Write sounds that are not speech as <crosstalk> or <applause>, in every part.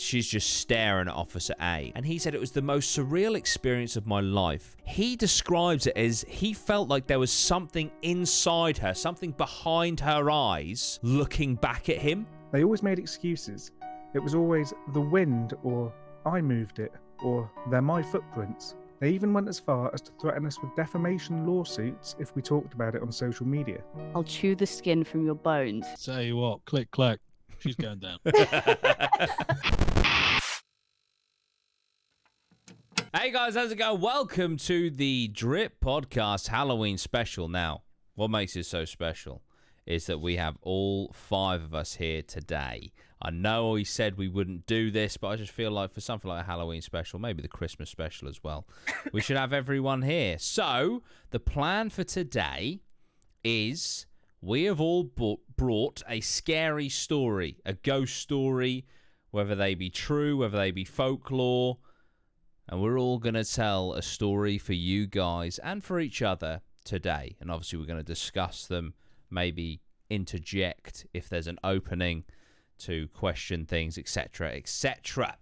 she's just staring at Officer A. And he said it was the most surreal experience of my life. He describes it as he felt like there was something inside her, something behind her eyes, looking back at him. They always made excuses. It was always the wind, or I moved it, or they're my footprints. They even went as far as to threaten us with defamation lawsuits if we talked about it on social media. I'll chew the skin from your bones. Say what, click clack, she's going down. <laughs> Hey guys, how's it going? Welcome to the Drip Podcast Halloween special. Now, what makes it so special is that we have all five of us here today. I know we said we wouldn't do this, but I just feel like for something like a Halloween special, maybe the Christmas special as well, we should have everyone here. So, the plan for today is we have all bought, brought a scary story, a ghost story, whether they be true, whether they be folklore and we're all going to tell a story for you guys and for each other today. And obviously, we're going to discuss them, maybe interject if there's an opening to question things, etc., etc.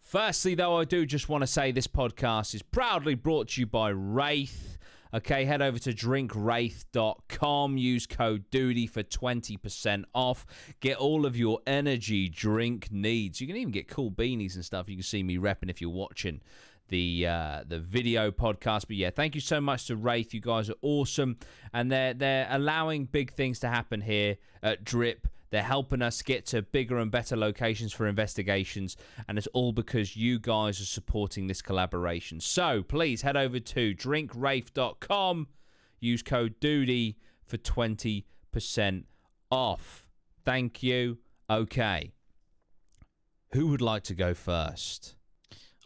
Firstly, though, I do just want to say this podcast is proudly brought to you by Wraith. Okay, head over to drinkwraith.com. Use code DUDEY for 20% off. Get all of your energy drink needs. You can even get cool beanies and stuff. You can see me repping if you're watching the uh, the video podcast. But yeah, thank you so much to Wraith. You guys are awesome, and they're they're allowing big things to happen here at Drip. They're helping us get to bigger and better locations for investigations, and it's all because you guys are supporting this collaboration. So please head over to drinkwraith.com, use code DUDEY for 20% off. Thank you. Okay. Who would like to go first?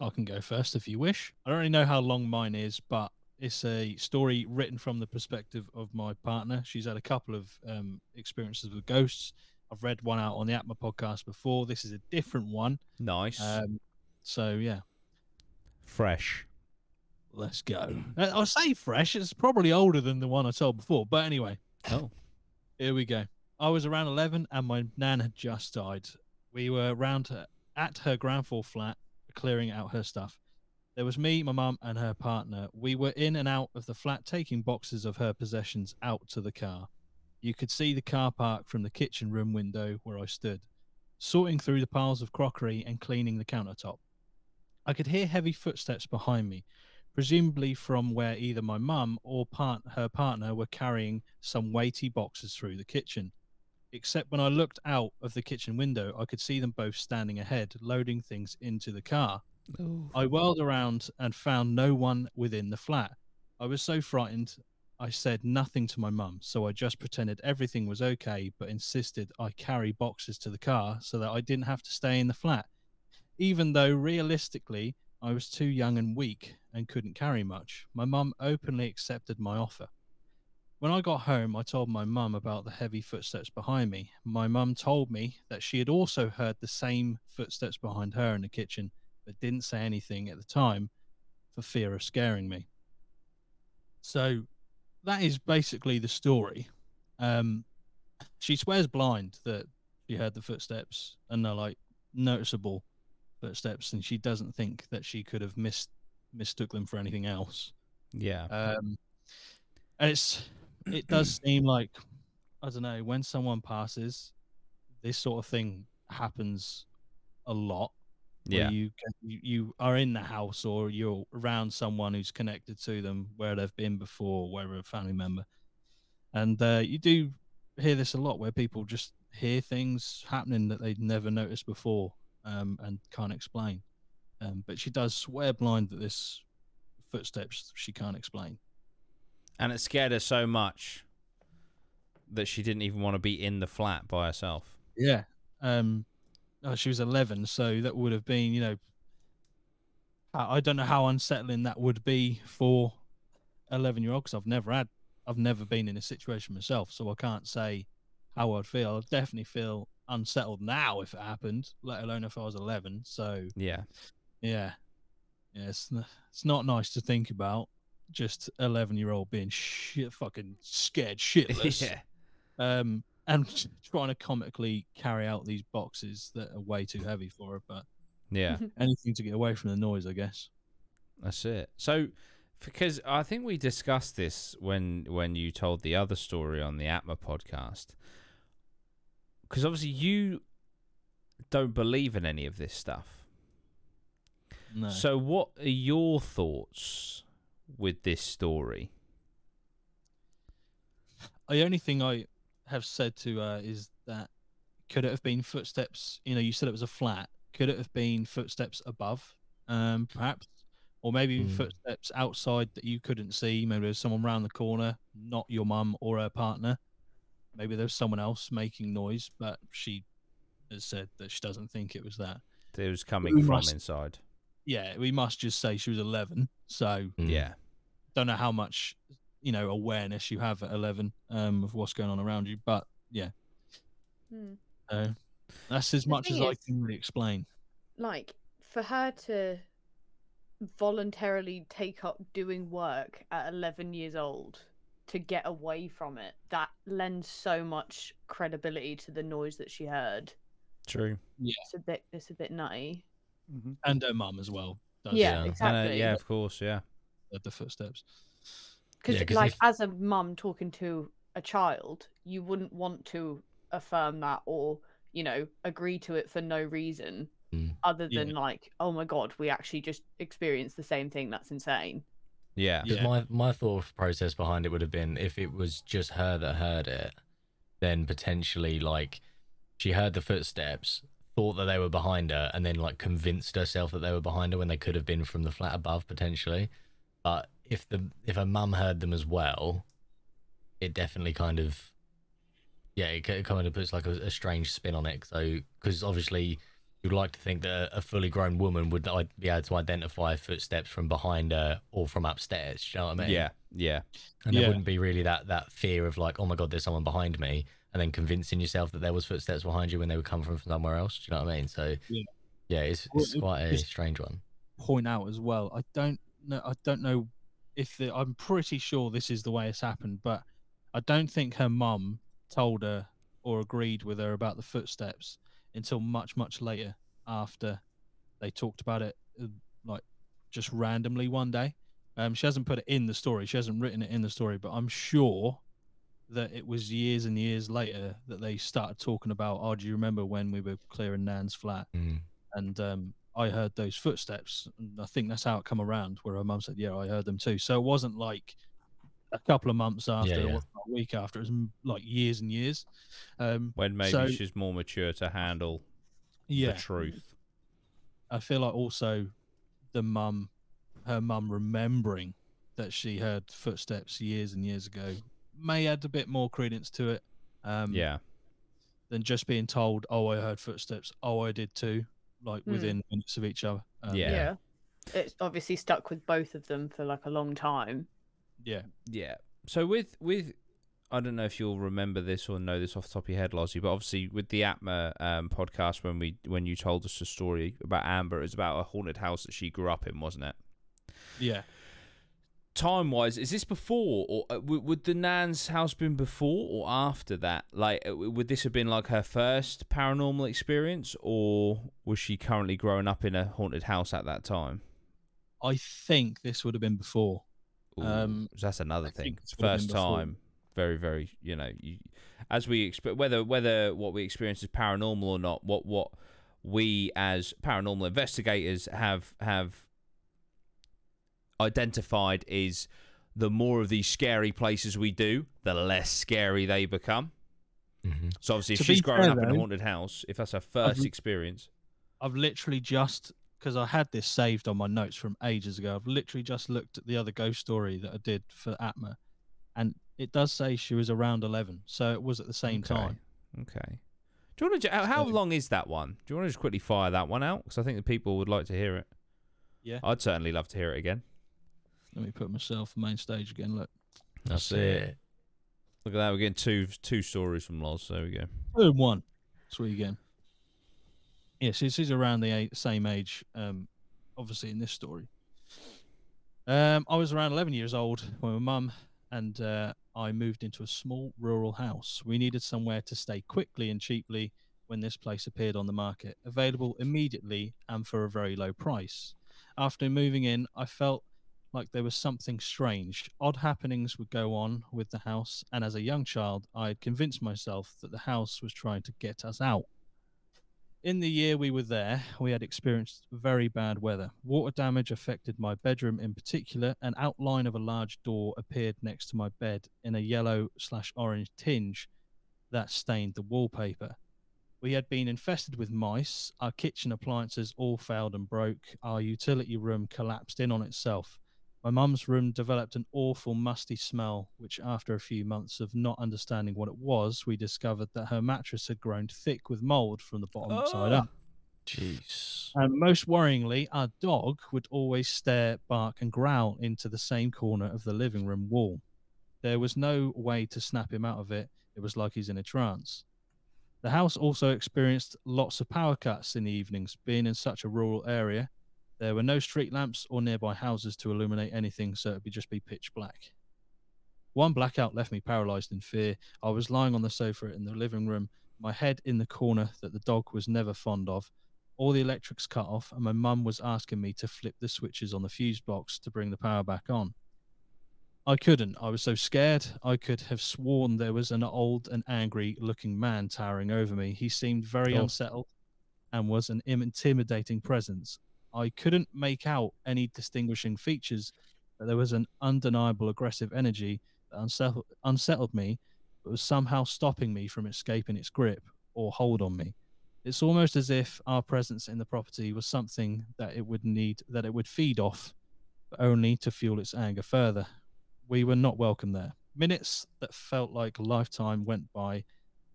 I can go first if you wish. I don't really know how long mine is, but it's a story written from the perspective of my partner. She's had a couple of um, experiences with ghosts. I've read one out on the Atma podcast before. This is a different one. Nice. Um, so yeah, Fresh. let's go. I'll say fresh. It's probably older than the one I told before, but anyway, Oh. here we go. I was around 11 and my nan had just died. We were around her, at her grandfather flat clearing out her stuff. There was me, my mum, and her partner. We were in and out of the flat taking boxes of her possessions out to the car. You could see the car park from the kitchen room window where I stood, sorting through the piles of crockery and cleaning the countertop. I could hear heavy footsteps behind me, presumably from where either my mum or part- her partner were carrying some weighty boxes through the kitchen. Except when I looked out of the kitchen window, I could see them both standing ahead, loading things into the car. I whirled around and found no one within the flat. I was so frightened, I said nothing to my mum, so I just pretended everything was okay, but insisted I carry boxes to the car so that I didn't have to stay in the flat. Even though realistically, I was too young and weak and couldn't carry much, my mum openly accepted my offer. When I got home, I told my mum about the heavy footsteps behind me. My mum told me that she had also heard the same footsteps behind her in the kitchen, but didn't say anything at the time for fear of scaring me. So that is basically the story. Um, she swears blind that she heard the footsteps and they're like noticeable footsteps, and she doesn't think that she could have mis- mistook them for anything else. Yeah. Um, and it's it <clears throat> does seem like I don't know when someone passes, this sort of thing happens a lot. yeah. you, can- you you are in the house or you're around someone who's connected to them where they've been before, where a family member, and uh, you do hear this a lot where people just hear things happening that they'd never noticed before um, and can't explain. Um, but she does swear blind that this footsteps she can't explain. And it scared her so much that she didn't even want to be in the flat by herself. Yeah. Um, oh, she was 11, so that would have been, you know, I don't know how unsettling that would be for 11 year old because I've never had, I've never been in a situation myself, so I can't say how I'd feel. I'd definitely feel unsettled now if it happened, let alone if I was 11. So Yeah. yeah, yeah, it's it's not nice to think about. Just 11 year old being shit, fucking scared shitless. <laughs> yeah. um, and <laughs> trying to comically carry out these boxes that are way too heavy for her. But Yeah, <laughs> Anything to get away from the noise, I guess. that's it. So, because I think we discussed this when when you told the other story on the Atma podcast. Because obviously you don't believe in any of this stuff. No. So, what are your thoughts with this story? the only thing I have said to her is that could it have been footsteps? You know, you said it was a flat. Could it have been footsteps above, um, perhaps, or maybe Hmm. footsteps outside that you couldn't see? Maybe there's someone round the corner, not your mum or her partner. Maybe there's someone else making noise, but she has said that she doesn't think it was that. It was coming We from must- inside. Yeah, we must just say she was 11, so Mm. Yeah. Don't know how much you know awareness you have at 11 um, of what's going on around you, but yeah, Hmm. uh, that's as The much as thing I can really explain. Like for her to voluntarily take up doing work at 11 years old to get away from it, that lends so much credibility to the noise that she heard. True. Yeah. It's a bit, it's a bit nutty. Mhm. And her mum as well. Does Yeah, Yeah. And, uh, exactly. yeah, of course. Yeah. The- the footsteps. Because, Yeah, 'cause like, if- as a mum talking to a child, you wouldn't want to affirm that or, you know, agree to it for no reason Mm. other Yeah. than, like, oh my God, we actually just experienced the same thing. That's insane. Yeah. Because Yeah. my my thought process behind it would have been if it was just her that heard it, then potentially like she heard the footsteps, thought that they were behind her, and then like convinced herself that they were behind her when they could have been from the flat above potentially. But if the if her mum heard them as well, it definitely kind of yeah, it, it kind of puts like a, a strange spin on it. So because obviously you'd like to think that a fully grown woman would i- be able to identify footsteps from behind her or from upstairs. Do you know what I mean? Yeah. Yeah. And there Yeah. wouldn't be really that that fear of like, oh my god, there's someone behind me, and then convincing yourself that there was footsteps behind you when they would come from somewhere else. Do you know what I mean? So Yeah. yeah, it's, it's quite a strange one. Point out as well. I don't know. I don't know if the, I'm pretty sure this is the way it's happened, but I don't think her mum told her or agreed with her about the footsteps until much much later after they talked about it, uh, like just randomly one day. Um, she hasn't put it in the story. She hasn't written it in the story, but I'm sure that it was years and years later that they started talking about. Oh, do you remember when we were clearing Nan's flat? Mm. and um, I heard those footsteps. And I think that's how it come around, where her mum said, "Yeah, I heard them too." So it wasn't like a couple of months after, Yeah, yeah. a week after. It was mm, like years and years. Um, When maybe So- she's more mature to handle yeah, the truth. I feel like also the mum, her mum remembering that she heard footsteps years and years ago may add a bit more credence to it. Um, yeah. Than just being told, "Oh, I heard footsteps. Oh, I did too." Like Hmm. within minutes of each other. Um, Yeah. It's obviously stuck with both of them for like a long time. yeah. Yeah. So with with I don't know if you'll remember this or know this off the top of your head, Lozzie, but obviously with the Atma um, podcast when we when you told us the story about Amber, it was about a haunted house that she grew up in, wasn't it? Yeah. Time wise, is this before or uh, w- would the Nan's house been before or after that? Like, uh, would this have been like her first paranormal experience, or was she currently growing up in a haunted house at that time? I think this would have been before. Ooh, Um, that's another I thing. think this would have First time, very, very. You know, you, as we expect, whether whether what we experience is paranormal or not, what what we as paranormal investigators have have identified is the more of these scary places we do, the less scary they become. hmm So obviously, if To she's be growing fair, up in a haunted house, if that's her 1st I've- experience, I've literally just because I had this saved on my notes from ages ago. I've literally just looked at the other ghost story that I did for Atma, and it does say she was around eleven, so it was at the same Okay. time. okay. Do you want to? How, how long is that one? Do you want to just quickly fire that one out? Because I think the people would like to hear it. Yeah. I'd certainly love to hear it again. Let me put myself main stage again. Look, That's, That's it. it. Look at that. We're getting two two stories from Loz. There we go. Boom, one. Sweet again. Yes, so she's around the a- same age, um, obviously in this story. Um, I was around 11 years old when my mum and uh, I moved into a small rural house. We needed somewhere to stay quickly and cheaply when this place appeared on the market, available immediately and for a very low price. After moving in, I felt like there was something strange. Odd happenings would go on with the house, and as a young child, I had convinced myself that the house was trying to get us out. In the year we were there, we had experienced very bad weather. Water damage affected my bedroom in particular. An outline of a large door appeared next to my bed in a yellow slash orange tinge that stained the wallpaper. We had been infested with mice. Our kitchen appliances all failed and broke. Our utility room collapsed in on itself. My mum's room developed an awful musty smell, which, after a few months of not understanding what it was, we discovered that her mattress had grown thick with mold from the bottom side Oh. up. Jeez. And most worryingly, our dog would always stare, bark, and growl into the same corner of the living room wall. There was no way to snap him out of it. It was like he's in a trance. The house also experienced lots of power cuts in the evenings, being in such a rural area. There were no street lamps or nearby houses to illuminate anything, so it would just be pitch black. One blackout left me paralyzed in fear. I was lying on the sofa in the living room, my head in the corner that the dog was never fond of, all the electrics cut off, and my mum was asking me to flip the switches on the fuse box to bring the power back on. I couldn't. I was so scared. I could have sworn there was an old and angry looking man towering over me. He seemed very Oh. unsettled and was an intimidating presence. I couldn't make out any distinguishing features, but there was an undeniable aggressive energy that unsettled, unsettled me, but was somehow stopping me from escaping its grip or hold on me. It's almost as if our presence in the property was something that it would need that it would feed off, but only to fuel its anger further. We were not welcome there. Minutes that felt like a lifetime went by,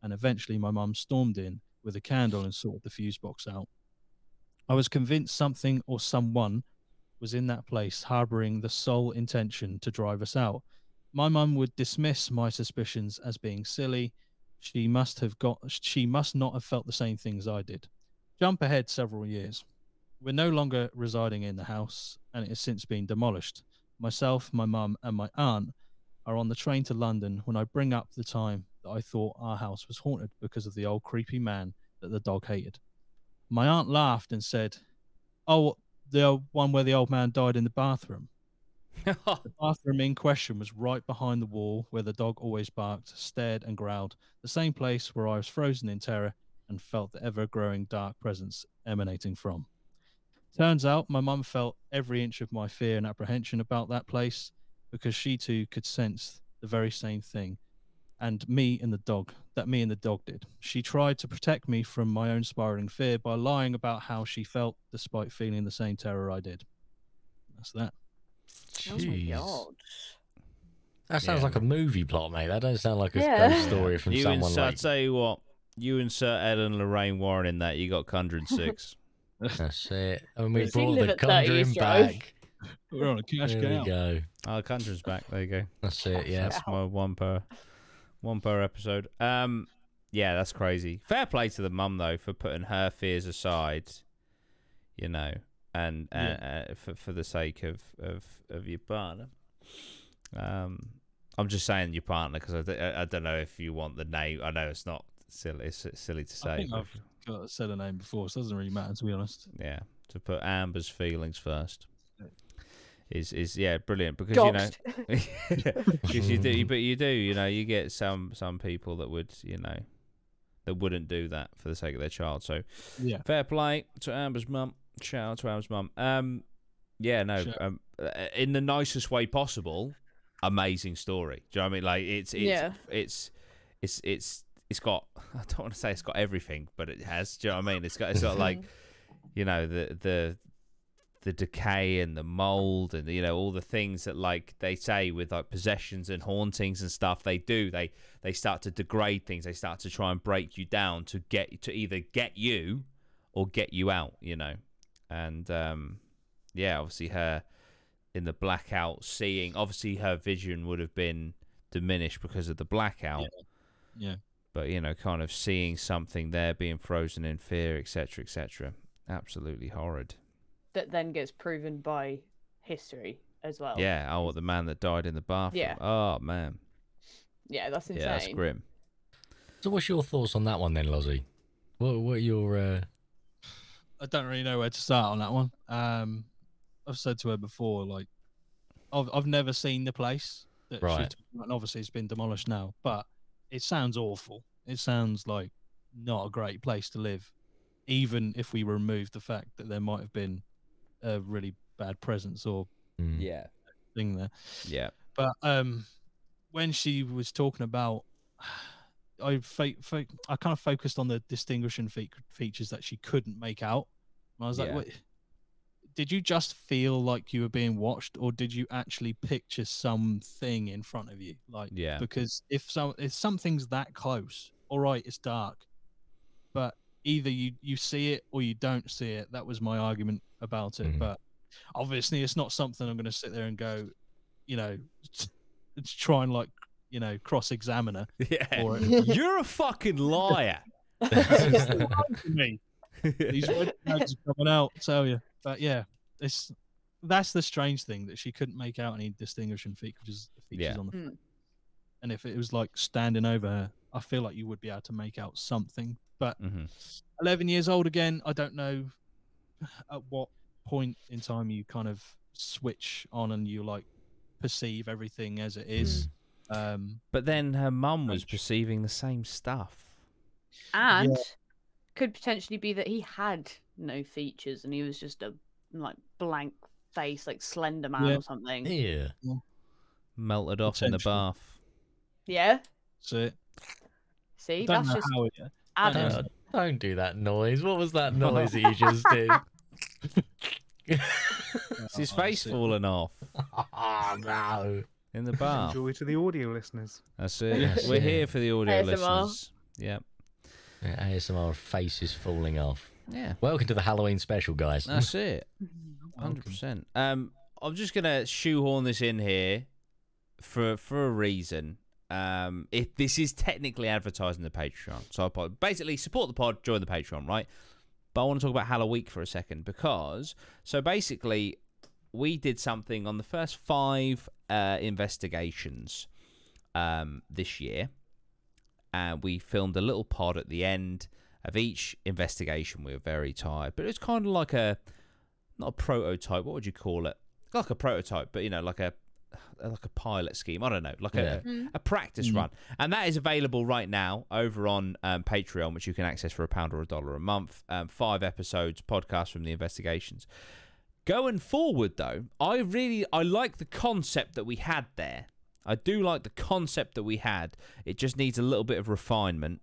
and eventually my mum stormed in with a candle and sorted the fuse box out. I was convinced something or someone was in that place, harboring the sole intention to drive us out. My mum would dismiss my suspicions as being silly. She must have got she must not have felt the same things I did. Jump ahead several years. We're no longer residing in the house and it has since been demolished. Myself, my mum, and my aunt are on the train to London when I bring up the time that I thought our house was haunted because of the old creepy man that the dog hated. My aunt laughed and said, Oh, the one where the old man died in the bathroom. The <laughs> bathroom in question was right behind the wall where the dog always barked, stared, and growled, the same place where I was frozen in terror and felt the ever growing dark presence emanating from. Turns out my mum felt every inch of my fear and apprehension about that place because she too could sense the very same thing and me and the dog that me and the dog did. She tried to protect me from my own spiraling fear by lying about how she felt despite feeling the same terror I did. That's that. Oh my Jeez. god. That sounds Yeah. like a movie plot, mate. That doesn't sound like a Yeah. ghost story from you someone insert, like. I tell you what, you insert Ed and Lorraine Warren in that, you got Conjuring <laughs> Six. That's it. And we Does brought the at 30 Conjuring back. We're on a cash There cow. we go. oh, Conjuring's back. There you go. That's it. Yeah. That's my one per, one per episode. Um, yeah, that's crazy. Fair play to the mum though for putting her fears aside. You know, and uh, uh, for for the sake of of of your partner. Um, I'm just saying your partner because I I don't know if you want the name. I know it's not silly. It's silly to say. I think I've got said a name before, so it doesn't really matter to be honest. yeah, to put Amber's feelings first is is yeah brilliant because you know <laughs> because you do but you do you know you get some some people that would you know that wouldn't do that for the sake of their child. So Yeah. fair play to Amber's mum. Shout out to Amber's mum. Um, yeah, no, Shout- um, uh, in the nicest way possible. Amazing story. Do you know what I mean? Like it's it's Yeah. it's it's it's it's got. <laughs> I don't want to say it's got everything, but it has. Do you know what I mean? It's got it's got like <laughs> you know the the the decay and the mold and you know all the things that like they say with like possessions and hauntings and stuff they do. They they start to degrade things. They start to try and break you down to get to either get you or get you out you know? And um yeah obviously her in the blackout seeing obviously her vision would have been diminished because of the blackout. Yeah. but you know kind of seeing something there being frozen in fear etc etc absolutely horrid that then gets proven by history as well. Yeah. Oh, the man that died in the bathroom. Yeah. Oh man. Yeah, that's insane. Yeah, that's grim. So, what's your thoughts on that one then, Lozzie? What what are your uh, I don't really know where to start on that one. Um, I've said to her before, like, I've I've never seen the place that Right. talked about, and obviously it's been demolished now, but it sounds awful. It sounds like not a great place to live, even if we remove the fact that there might have been a really bad presence or mm, Yeah. thing there. Yeah. But um, when she was talking about, <sighs> I fa- fa- I kind of focused on the distinguishing fe- features that she couldn't make out. And I was like, Yeah. Wait, did you just feel like you were being watched, or did you actually picture something in front of you? Like, Yeah. because if some if something's that close, all right, it's dark, but either you you see it or you don't see it. That was my argument about it. Mhm. But obviously, it's not something I'm going to sit there and go, you know, <laughs> it's try and like you know cross examine her. <laughs> Yeah. <laughs> You're a fucking liar. me. These red flags are coming out, I tell you. But yeah, it's that's the strange thing that she couldn't make out any distinguishing features features Yeah. on the. Mm. And if it was like standing over her, I feel like you would be able to make out something. But hmm 11 years old again, I don't know at what point in time you kind of switch on and you like perceive everything as it is. Um, But then her mum was Strange. perceiving the same stuff. And could potentially be that he had no features and he was just a like blank face, like Slender Man Yeah. or something. yeah. Melted off in the bath. Yeah. so it, See, that's just how it, added. Uh, don't do that noise. What was that noise that you just <laughs> did? It's his Oh, face that's falling off oh no. in the bath. Enjoy to the audio listeners. That's it. Yes, We're yeah. here for the audio ASMR. listeners. Yep. Yeah, ASMR face is falling off. Yeah. Welcome to the Halloween special, guys. That's it. <laughs> Hundred percent. Um, I'm just gonna shoehorn this in here for for a reason. Um, if this is technically advertising the Patreon, so I basically support the pod, join the Patreon, right? But I want to talk about Halloween for a second because so basically we did something on the first five uh, investigations um, this year, and we filmed a little pod at the end of each investigation. We were very tired, but it was kind of like a not a prototype. What would you call it? Like a prototype, but you know, like a <sighs> like a pilot scheme. I don't know, like Yeah. a Mm. a practice Mhm. run, and that is available right now over on um, Patreon, which you can access for a pound or a dollar a month. Um, five episodes, podcast from the investigations. Going forward, though, I really I like the concept that we had there. I do like the concept that we had. It just needs a little bit of refinement.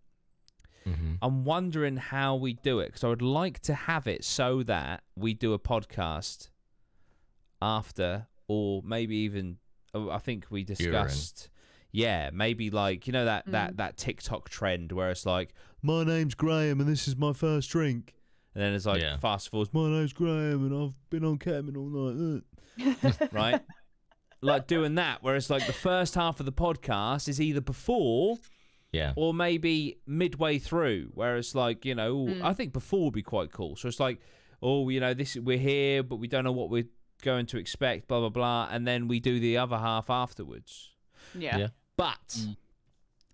hmm I'm wondering how we do it because I would like to have it so that we do a podcast after, or maybe even oh, I think we discussed. Yeah, maybe like you know that that that TikTok trend where it's like, my name's Graham and this is my first drink, and then it's like Yeah. fast forwards, my name's Graham and I've been on ketamine all night, uh," <laughs> right? like doing that, where it's like the first half of the podcast is either before Yeah. or maybe midway through, where it's like you know, Mm. I think before would be quite cool. So it's like, oh, you know, this we're here, but we don't know what we're going to expect, blah blah blah, and then we do the other half afterwards. Yeah. Yeah. But, Mm.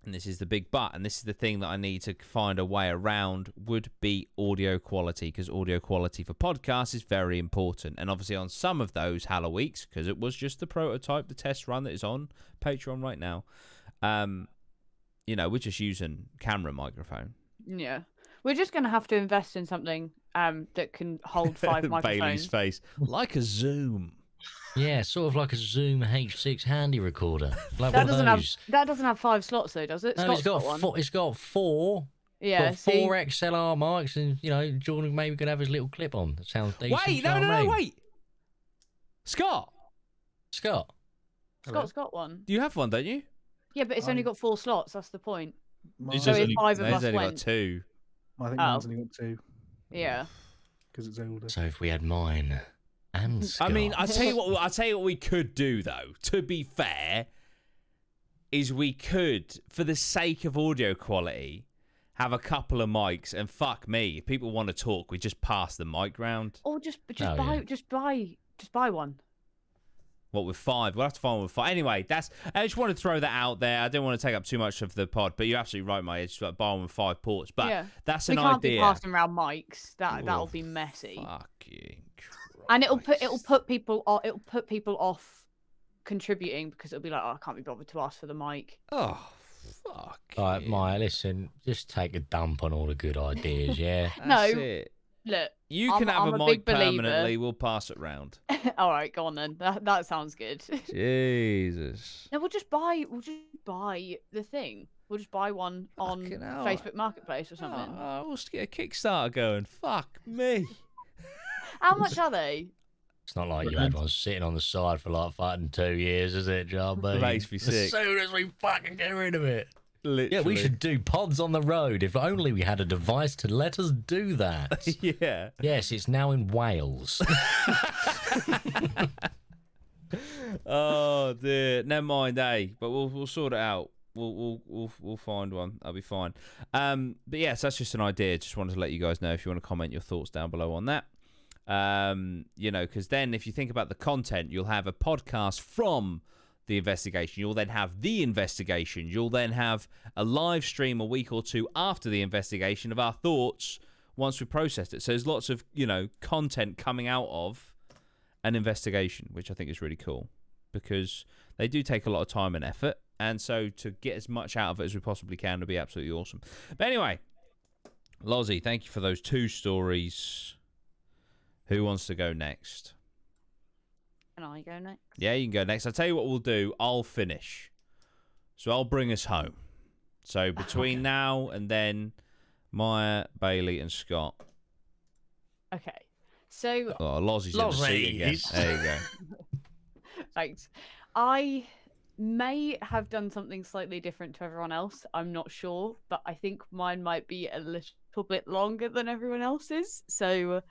and this is the big but, and this is the thing that I need to find a way around, would be audio quality, because audio quality for podcasts is very important. And obviously, on some of those Hallow Weeks, because it was just the prototype, the test run that is on Patreon right now, um, you know, we're just using camera microphone. Yeah. We're just going to have to invest in something um, that can hold <laughs> five microphones. Bailey's face, like a Zoom. Yeah, sort of like a Zoom H6 handy recorder. Like That doesn't have that doesn't have five slots though, does it? No, Scott's it's got, one. four, it's got four. Yeah. got four XLR mics, and you know, Jordan maybe could have his little clip on. That sounds decent. Wait, you no, no, no, wait. Scott, Scott. Scott's got one. you have one, don't you? Yeah, but it's only got four slots. That's the point. Mine- So if only- five of There's us only went, got two. I think Oh. mine's only got two yeah. because it's older. So if we had mine and Scott. I mean, I tell you what. I tell you what we could do though. To be fair, is we could, for the sake of audio quality, have a couple of mics. And fuck me, if people want to talk, we just pass the mic round. Or just just Oh, buy yeah. just buy just buy one. What with five? We'll have to find one with five. Anyway, that's. I just want to throw that out there. I didn't want to take up too much of the pod, but you're absolutely right, mate. It's like buy one with five ports, but yeah. that's we an can't be passing around mics. That that'll Oh, be messy. Fucking and it'll put it'll put people off, it'll put people off contributing because it'll be like, oh, I can't be bothered to ask for the mic. Oh, fuck. All right. Maya, listen, just take a dump on all the good ideas, yeah? <laughs> No. That's it. Look, You I'm- can have I'm a a mic big believer. permanently. We'll pass it round. <laughs> all right, go on then. That that sounds good. <laughs> Jesus. no, we'll just buy we'll just buy the thing. We'll just buy one on Fucking hell. Facebook Marketplace or something. Ah, oh, we'll just get a Kickstarter going. Fuck me. <laughs> How much are they? It's not like you had one sitting on the side for like fucking two years, is it, John? B? Makes me sick. As soon as we fucking get rid of it. Literally. Yeah, we should do pods on the road. If only we had a device to let us do that. <laughs> yeah. yes, it's now in Wales. <laughs> oh dear. Never mind, eh? But we'll we'll sort it out. We'll we'll we'll we'll find one. That'll be fine. Um, but yes, that's just an idea. Just wanted to let you guys know if you want to comment your thoughts down below on that. Um, you know, because then if you think about the content, you'll have a podcast from the investigation. You'll then have the investigation. You'll then have a live stream a week or two after the investigation of our thoughts once we've processed it. So there's lots of you know content coming out of an investigation, which I think is really cool because they do take a lot of time and effort. And so to get as much out of it as we possibly can would be absolutely awesome. But anyway, Lozzie, thank you for those two stories. Who wants to go next? Can I go next? Yeah, you can go next. I'll tell you what we'll do. I'll finish. So I'll bring us home. So ah, between Okay. now and then, Maya, Bailey, and Scott. Okay. So Oh, Lozzie's in the seat again. Lozzies. There you go. <laughs> Thanks. I may have done something slightly different to everyone else. I'm not sure, but I think mine might be a little bit longer than everyone else's. So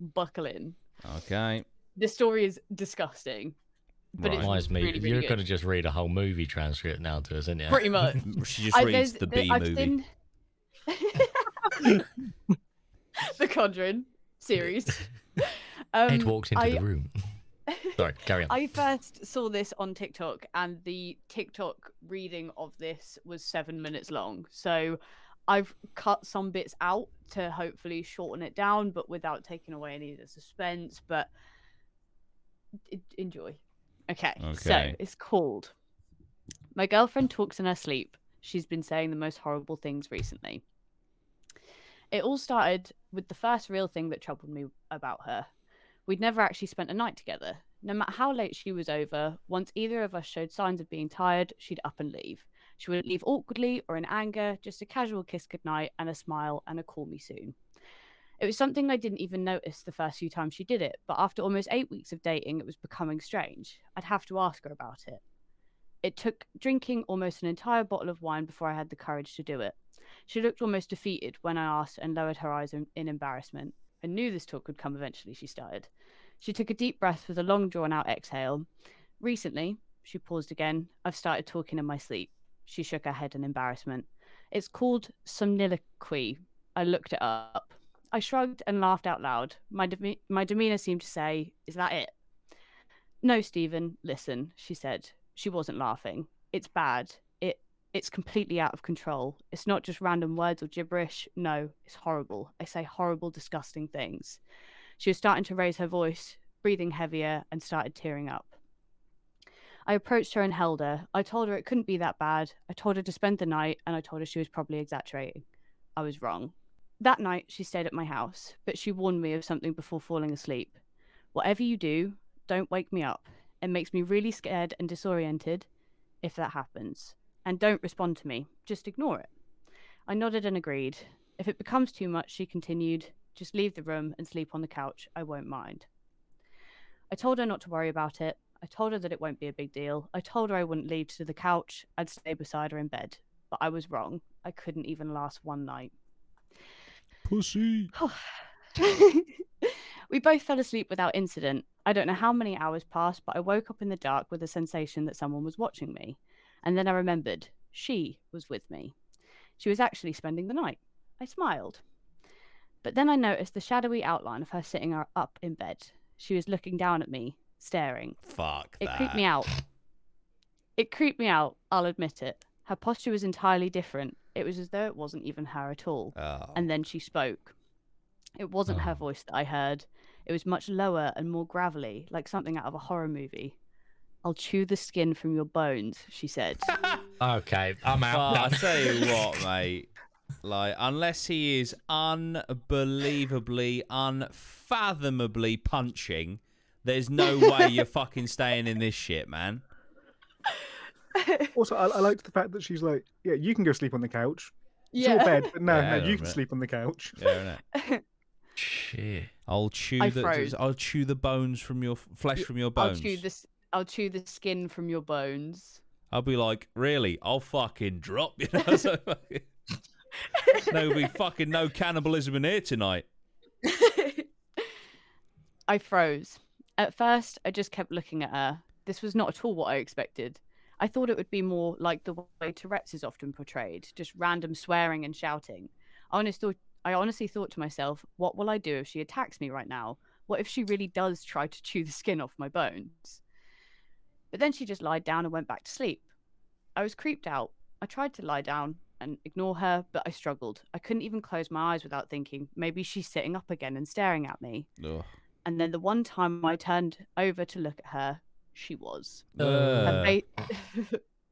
buckle in. Okay. The story is disgusting, but Right. it's Reminds me, really, really you're good. going to just read a whole movie transcript now to us, isn't you? Pretty much. <laughs> She just I- reads there's- the there- B I've movie. seen- <laughs> the Conjuring series. <laughs> Um, Ed walked into I- the room. Sorry, carry on. I first saw this on TikTok, and the TikTok reading of this was seven minutes long. So I've cut some bits out to hopefully shorten it down, but without taking away any of the suspense. But enjoy. Okay, so it's called My Girlfriend Talks in Her Sleep. She's been saying the most horrible things recently. It all started with the first real thing that troubled me about her. We'd never actually spent a night together. No matter how late she was over, once either of us showed signs of being tired, she'd up and leave. She would leave awkwardly or in anger, just a casual kiss goodnight and a smile and a call me soon. It was something I didn't even notice the first few times she did it, but after almost eight weeks of dating, it was becoming strange. I'd have to ask her about it. It took drinking almost an entire bottle of wine before I had the courage to do it. She looked almost defeated when I asked and lowered her eyes in, in embarrassment. I knew this talk would come eventually, she started. She took a deep breath with a long drawn out exhale. Recently, she paused again, I've started talking in my sleep. She shook her head in embarrassment. It's called somniloquy. I looked it up. I shrugged and laughed out loud. My, my demeanour seemed to say, Is that it? No, Stephen, listen, she said. She wasn't laughing. It's bad. It it's completely out of control. It's not just random words or gibberish. No, it's horrible. I say horrible, disgusting things. She was starting to raise her voice, breathing heavier, and started tearing up. I approached her and held her. I told her it couldn't be that bad. I told her to spend the night, and I told her she was probably exaggerating. I was wrong. That night, she stayed at my house, but she warned me of something before falling asleep. Whatever you do, don't wake me up. It makes me really scared and disoriented if that happens. And don't respond to me, just ignore it. I nodded and agreed. If it becomes too much, she continued, just leave the room and sleep on the couch. I won't mind. I told her not to worry about it. I told her that it won't be a big deal. I told her I wouldn't leave to the couch. I'd stay beside her in bed. But I was wrong. I couldn't even last one night. Pussy. <sighs> we both fell asleep without incident. I don't know how many hours passed, but I woke up in the dark with a sensation that someone was watching me. And then I remembered she was with me. She was actually spending the night. I smiled. But then I noticed the shadowy outline of her sitting up in bed. She was looking down at me, staring. Fuck It that. creeped me out. It creeped me out, I'll admit it. Her posture was entirely different. It was as though it wasn't even her at all. Oh. And then she spoke. It wasn't her Oh. voice that I heard. It was much lower and more gravelly, like something out of a horror movie. I'll chew the skin from your bones, she said. <laughs> Okay, I'm Well, out. I tell you what, mate. Like, unless he is unbelievably, unfathomably punching, there's no way you're fucking staying in this shit, man. <laughs> Also, I, I liked the fact that she's like, "Yeah, you can go sleep on the couch. It's your bed, but no, Yeah, no, hang on a you can minute. sleep on the couch." Yeah, innit? <laughs> Shit. I'll chew I the froze. I'll chew the bones from your flesh from your bones. I'll bones. chew this. I'll chew the skin from your bones. I'll be like, really? I'll fucking drop you. know? so <laughs> fucking... There'll be fucking no cannibalism in here tonight. I froze. At first, I just kept looking at her. This was not at all what I expected. I thought it would be more like the way Tourette's is often portrayed, just random swearing and shouting. I honestly thought, I honestly thought to myself, what will I do if she attacks me right now? What if she really does try to chew the skin off my bones? But then she just lied down and went back to sleep. I was creeped out. I tried to lie down and ignore her, but I struggled. I couldn't even close my eyes without thinking, maybe she's sitting up again and staring at me. Ugh. And then the one time I turned over to look at her, she was. Uh,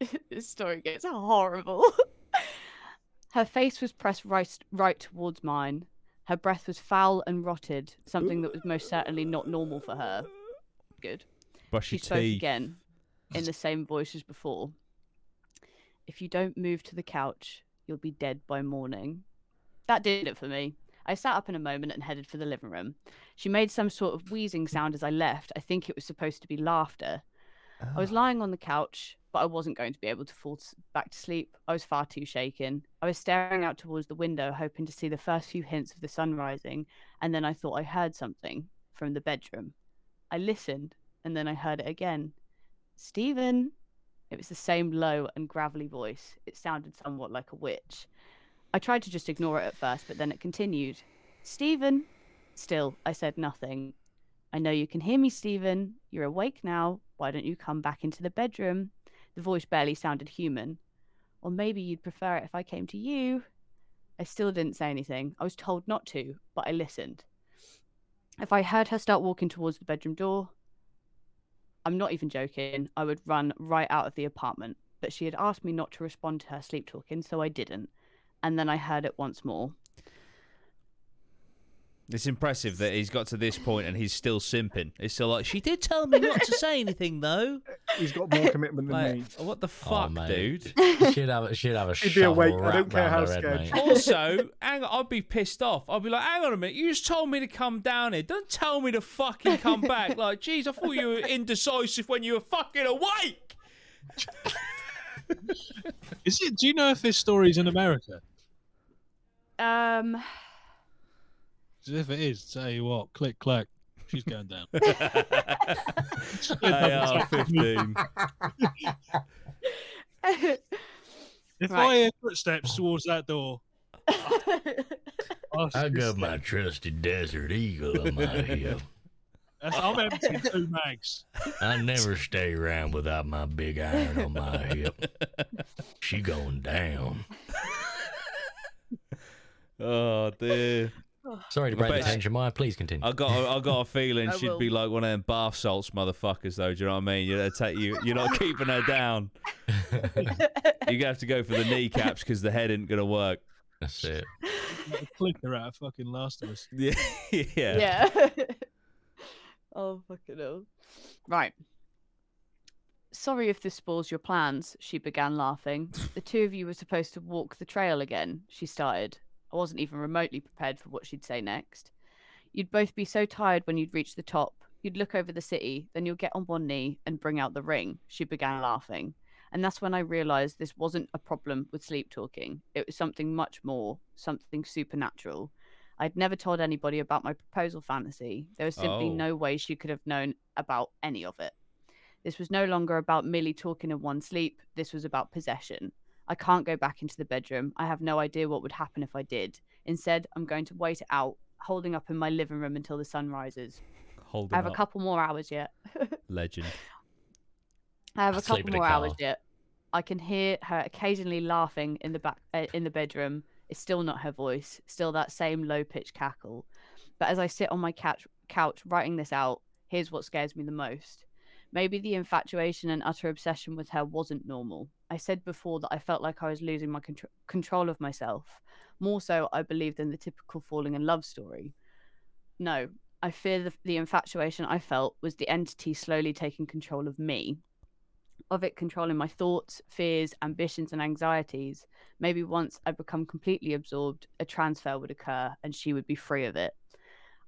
<laughs> this story gets horrible. <laughs> her face was pressed right, right towards mine. Her breath was foul and rotted, something that was most certainly not normal for her. Good. brush She your spoke teeth. again in the same voice as before. If you don't move to the couch, you'll be dead by morning. That did it for me. I sat up in a moment and headed for the living room. She made some sort of wheezing sound as I left. I think it was supposed to be laughter. I was ah. lying on the couch, but I wasn't going to be able to fall back to sleep. I was far too shaken. I was staring out towards the window, hoping to see the first few hints of the sun rising, and then I thought I heard something from the bedroom. I listened, and then I heard it again. Stephen! It was the same low and gravelly voice. It sounded somewhat like a witch. I tried to just ignore it at first, but then it continued. Stephen! Still, I said nothing. I know you can hear me, Stephen. You're awake now. Why don't you come back into the bedroom? The voice barely sounded human. Or maybe you'd prefer it if I came to you. I still didn't say anything. I was told not to, but I listened. If I heard her start walking towards the bedroom door, I'm not even joking, I would run right out of the apartment. But she had asked me not to respond to her sleep talking, so I didn't. And then I heard it once more. It's impressive that he's got to this point and he's still simping. It's still like, she did tell me not to say anything though. <laughs> He's got more commitment than me. Like, what the Oh, fuck, mate. dude? <laughs> You should have, should have a She'd be shovel awake, I don't wrapped care round how her head, scared mate. she Also, hang on, I'd be pissed off. I'd be like, hang on a minute, you just told me to come down here. Don't tell me to fucking come back. <laughs> Like, geez, I thought you were indecisive when you were fucking awake. Is it? Do you know if this story's in America? Um, 'Cause if it is, tell you what, click clack, she's going down. <laughs> AR 15. <laughs> If Right. I hear footsteps towards that door, <laughs> I'll I just- got my trusty desert eagle on my hip. That's, I'm emptying two mags. I never stay around without my big iron on my hip. She going down. Oh, dear. <sighs> Sorry to I break the bet she- tension, Maya. Please continue. I got, I got a feeling <laughs> I she'd will. be like one of them bath salts motherfuckers, though. Do you know what I mean? You're, take you, you're not <laughs> keeping her down. <laughs> You have to go for the kneecaps because the head isn't going to work. That's it. Like a clicker out of fucking Last of Us. Yeah. yeah. yeah. oh, fucking hell. Right. Sorry if this spoils your plans, she began laughing. The two of you were supposed to walk the trail again, she started. I wasn't even remotely prepared for what she'd say next. You'd both be so tired when you'd reach the top. You'd look over the city, then you'll get on one knee and bring out the ring, she began laughing. And that's when I realized this wasn't a problem with sleep talking. It was something much more, something supernatural. I'd never told anybody about my proposal fantasy. There was simply Oh. no way she could have known about any of it. This was no longer about merely talking in one sleep. This was about possession. I can't go back into the bedroom. I have no idea what would happen if I did. Instead, I'm going to wait it out, holding up in my living room until the sun rises. Hold I have up. a couple more hours yet. <laughs> Legend. I have a sleep couple more hours yet. I can hear her occasionally laughing in the back uh, in the bedroom. It's still not her voice, still that same low pitched cackle. But as I sit on my couch, couch writing this out, here's what scares me the most. Maybe the infatuation and utter obsession with her wasn't normal. I said before that I felt like I was losing my contr- control of myself. More so, I believe, in the typical falling in love story. No, I fear the, the infatuation I felt was the entity slowly taking control of me, of it controlling my thoughts, fears, ambitions, and anxieties. Maybe once I become completely absorbed, a transfer would occur and she would be free of it.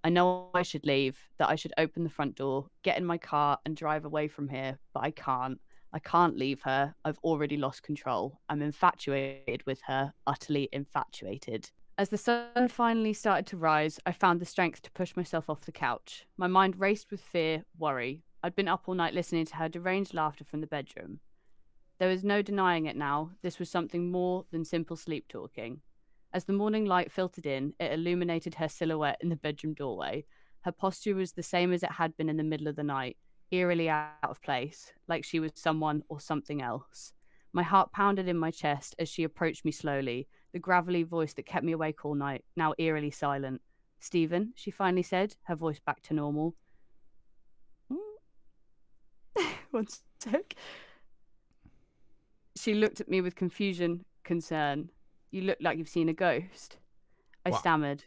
I know I should leave, that I should open the front door, get in my car, and drive away from here, but I can't. I can't leave her. I've already lost control. I'm infatuated with her, utterly infatuated. As the sun finally started to rise, I found the strength to push myself off the couch. My mind raced with fear, worry. I'd been up all night listening to her deranged laughter from the bedroom. There was no denying it now. This was something more than simple sleep talking. As the morning light filtered in, it illuminated her silhouette in the bedroom doorway. Her posture was the same as it had been in the middle of the night, eerily out of place, like she was someone or something else. My heart pounded in my chest as she approached me slowly, the gravelly voice that kept me awake all night, now eerily silent. Stephen, she finally said, her voice back to normal. <laughs> One sec. She looked at me with confusion, concern. You look like you've seen a ghost. I What? stammered.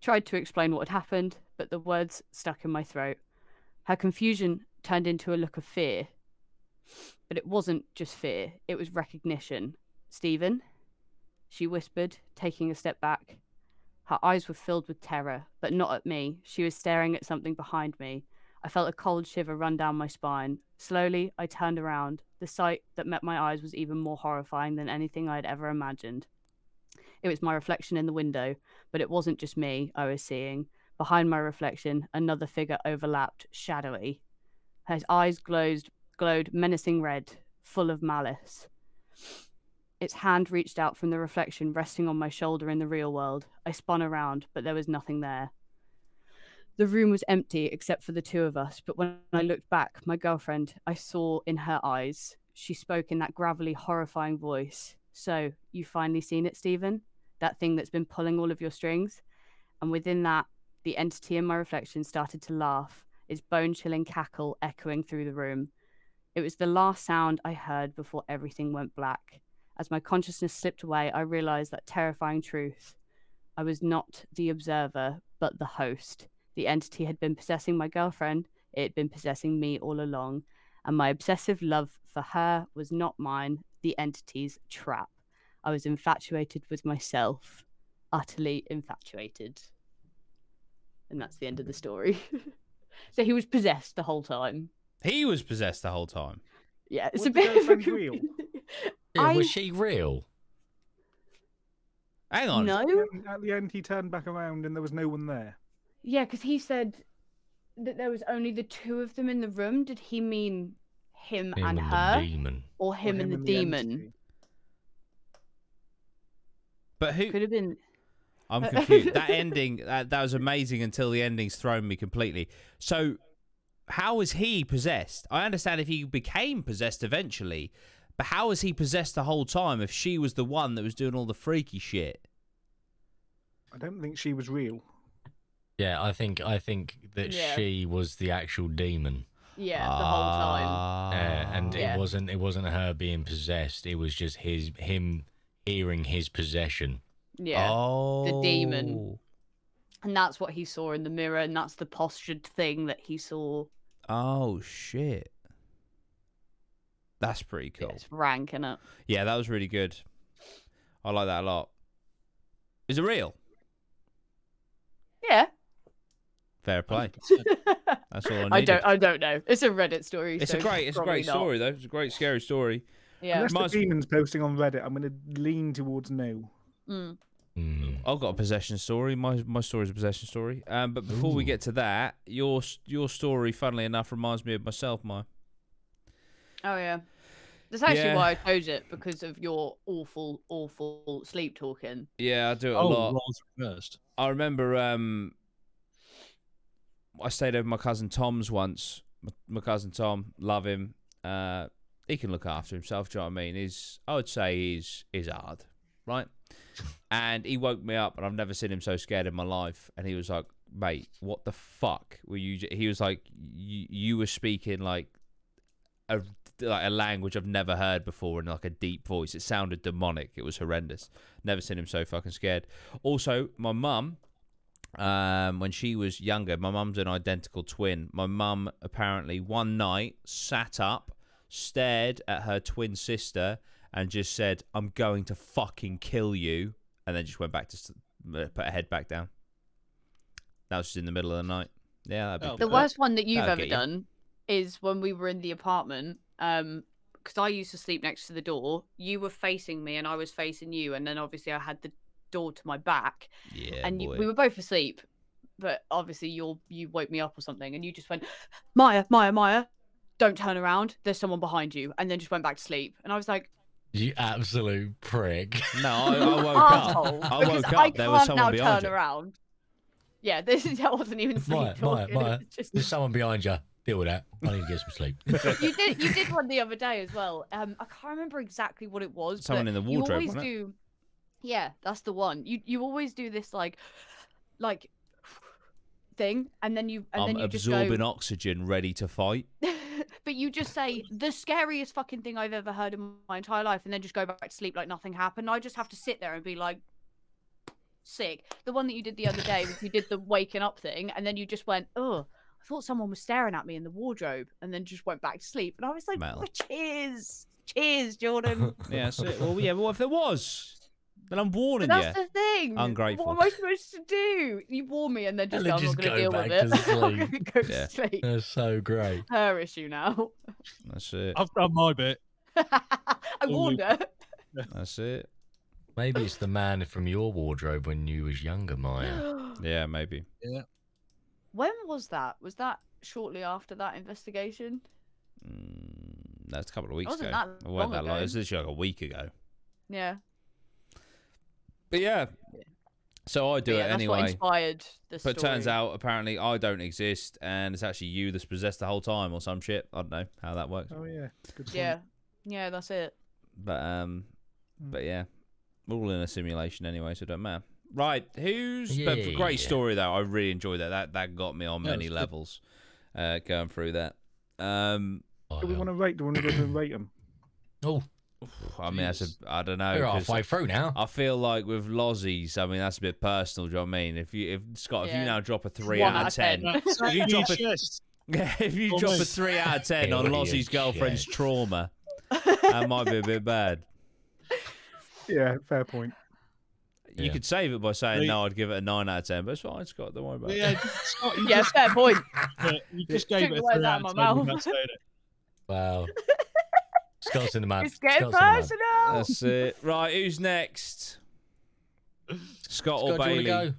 Tried to explain what had happened, but the words stuck in my throat. Her confusion turned into a look of fear. But it wasn't just fear, it was recognition. Stephen? She whispered, taking a step back. Her eyes were filled with terror, but not at me. She was staring at something behind me. I felt a cold shiver run down my spine. Slowly, I turned around. The sight that met my eyes was even more horrifying than anything I had ever imagined. It was my reflection in the window, but it wasn't just me I was seeing. Behind my reflection, another figure overlapped, shadowy. Her eyes glowed, glowed menacing red, full of malice. Its hand reached out from the reflection resting on my shoulder in the real world. I spun around, but there was nothing there. The room was empty except for the two of us, but when I looked back, my girlfriend, I saw in her eyes. She spoke in that gravelly, horrifying voice. So, you finally seen it, Stephen? That thing that's been pulling all of your strings? And within that, the entity in my reflection started to laugh, its bone chilling cackle echoing through the room. It was the last sound I heard before everything went black. As my consciousness slipped away, I realized that terrifying truth. I was not the observer, but the host. The entity had been possessing my girlfriend, it had been possessing me all along, and my obsessive love for her was not mine, the entity's trap. I was infatuated with myself, utterly infatuated. And that's the end of the story. <laughs> so he was possessed the whole time. He was possessed the whole time. Yeah, it's Was a the bit girlfriend real? <laughs> Yeah, I- was she real? Hang on. No, At the end, he turned back around and there was no one there. Yeah, because he said that there was only the two of them in the room. Did he mean him, Him and and her, the demon. or Or him, and the the demon? entity. But who? Could have been. I'm uh, <laughs> confused. that ending, that, that was amazing until the ending's thrown me completely. So, how was he possessed? I understand if he became possessed eventually, but how was he possessed the whole time if she was the one that was doing all the freaky shit? I don't think she was real. Yeah, I think I think that Yeah. she was the actual demon. Yeah, the whole time. Uh, and Yeah. it wasn't it wasn't her being possessed. It was just his him hearing his possession. Yeah. Oh. the demon. And that's what he saw in the mirror, and that's the postured thing that he saw. Oh shit. That's pretty cool. it's rank, innit? Yeah, that was really good. I like that a lot. Is it real? Yeah. Fair play. <laughs> That's all I needed. I don't. I don't know. It's a Reddit story. It's so a great, it's a great not. story though. It's a great scary story. Yeah. Unless Mine's- the demon's posting on Reddit, I'm going to lean towards no. Mm. Hmm. I've got a possession story. My my story is a possession story. Um, but before we get to that, your your story, funnily enough, reminds me of myself. My Oh yeah. That's actually Yeah. why I chose it because of your awful, awful sleep talking. yeah, I do it a Oh, lot. roles reversed. I remember um, I stayed over my cousin Tom's once, my, my cousin Tom, love him. Uh, he can look after himself. Do you know what I mean? He's, I would say, he's he's hard, right? <laughs> And he woke me up, and I've never seen him so scared in my life. And he was like, "Mate, what the fuck were you?" j-" He was like, "You you were speaking like a like a language I've never heard before in like a deep voice. It sounded demonic. It was horrendous. Never seen him so fucking scared. Also, my mum, um, when she was younger, my mum's an identical twin. My mum apparently one night sat up, stared at her twin sister, and just said, "I'm going to fucking kill you," and then just went back to s- uh, put her head back down. That was just in the middle of the night. Yeah, that'd be Oh, The that- worst one that you've that'll ever you. done is when we were in the apartment. Um, because I used to sleep next to the door. You were facing me, and I was facing you, and then obviously I had the door to my back, Yeah, and you, we were both asleep. But obviously, you you woke me up or something, and you just went, Maya, Maya, Maya, don't turn around. There's someone behind you, and then just went back to sleep. And I was like, You absolute prick. No, I, I <laughs> woke up. asshole, I because woke I up. There was can't someone now behind turn you. around. Yeah, this is that wasn't even sleep Maya, Maya, talking. <laughs> it Maya, just- There's someone behind you. Deal with that. I need to get some sleep. <laughs> you did you did one the other day as well. Um, I can't remember exactly what it was. Someone but in the wardrobe. You wardrobe, always wasn't it? do. Yeah, that's the one. You you always do this like, like thing, and then you and I'm then you just absorbing go. oxygen, ready to fight. <laughs> but you just say the scariest fucking thing I've ever heard in my entire life, and then just go back to sleep like nothing happened. I just have to sit there and be like, sick. The one that you did the other day was you did the waking up thing, and then you just went, oh. I thought someone was staring at me in the wardrobe, and then just went back to sleep. And I was like, Mel. "Oh, "Cheers, cheers, Jordan." <laughs> Yeah, that's it. Well, yeah, but what if there was? Then I'm warning But you. that's the thing. Ungrateful. What am I supposed to do? You warn me and then just And go, then I'm not just going to deal with back it. I'm gonna go <laughs> Yeah. sleep. That's so great. Her issue now. That's it. I've done my bit. <laughs> I warned her. <laughs> That's it. Maybe it's the man from your wardrobe when you was younger, Maya. <gasps> Yeah, maybe. Yeah. when was that? Was that shortly after that investigation? Mm, that's a couple of weeks wasn't ago. that it wasn't long that long. It was literally like a week ago. Yeah. But yeah. So I do But it yeah, that's what anyway. inspired the story. But turns out apparently I don't exist, and it's actually you that's possessed the whole time, or some shit. I don't know how that works. Oh yeah, good point. Yeah. Yeah, that's it. But um, Mm. but yeah, we're all in a simulation anyway, so it don't matter. Right, who's but Yeah. great story though. I really enjoyed that. That that got me on Yeah, many was good. levels. Uh, going through that. Um, Do we want to rate? Do we want to go and rate them? Oh, I mean, that's a Jesus. I don't know. we're 'cause halfway through now. I feel like with Lozzies, I mean that's a bit personal. Do you know what I mean? If you, if Scott, if you Yeah. now drop a three One out out of of ten, if you drop a, <laughs> if you drop a me. three out of ten on Hell, you Lozzie's girlfriend's shit. trauma, that might be a bit bad. <laughs> Yeah, fair point. You Yeah. could save it by saying We- no. I'd give it a nine out of ten, but it's fine, Scott. Don't worry about Yeah. Scott, you Yeah, just, fair point. <laughs> yeah, you just gave Took it a words three out out of of 10. mouth. That's it. Wow. Scott's in the map. It's getting Scott's in the map. personal. That's it. Right, who's next? Scott, or Scott, do you Bailey? want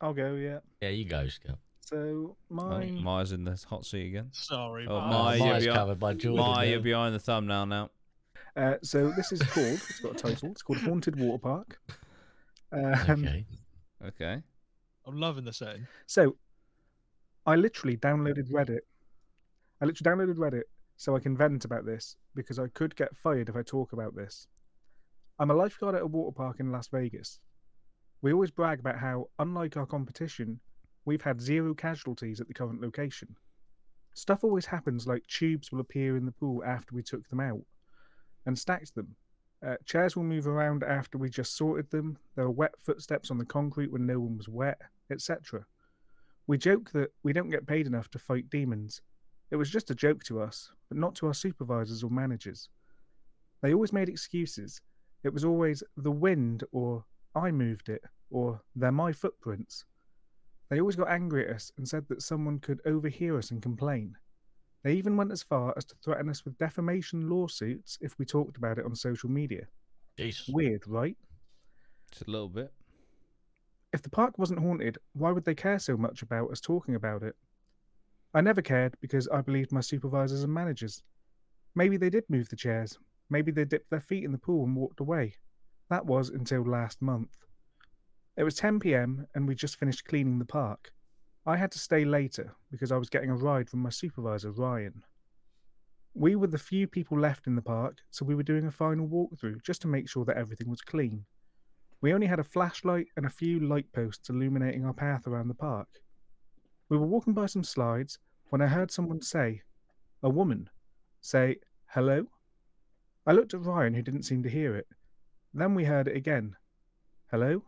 go? I'll go. Yeah. Yeah, you go, Scott. So Oh, mine. Maya's in the hot seat again. Sorry, Oh, Mark. Maya, you're Maya's behind- covered by Jordan. Maya, now. you're behind the thumbnail now. Uh, so this is called. It's got a title. It's called Haunted Water Park. Um, Okay. Okay. I'm loving the setting. So, I literally downloaded Reddit. I literally downloaded Reddit so I can vent about this because I could get fired if I talk about this. I'm a lifeguard at a water park in Las Vegas. We always brag about how, unlike our competition, we've had zero casualties at the current location. Stuff always happens like tubes will appear in the pool after we took them out and stacked them. Uh, chairs will move around after we just sorted them. There are wet footsteps on the concrete when no one was wet, etc. We joke that we don't get paid enough to fight demons. It was just a joke to us, but not to our supervisors or managers. They always made excuses. It was always the wind, or I moved it, or they're my footprints. They always got angry at us and said that someone could overhear us and complain. They even went as far as to threaten us with defamation lawsuits if we talked about it on social media. Jesus. Weird, right? Just a little bit. If the park wasn't haunted, why would they care so much about us talking about it? I never cared because I believed my supervisors and managers. Maybe they did move the chairs. Maybe they dipped their feet in the pool and walked away. That was until last month. It was 10 pm and we just finished cleaning the park. I had to stay later because I was getting a ride from my supervisor, Ryan. We were the few people left in the park, so we were doing a final walkthrough just to make sure that everything was clean. We only had a flashlight and a few light posts illuminating our path around the park. We were walking by some slides when I heard someone say, a woman, say, hello? I looked at Ryan, who didn't seem to hear it. Then we heard it again. Hello?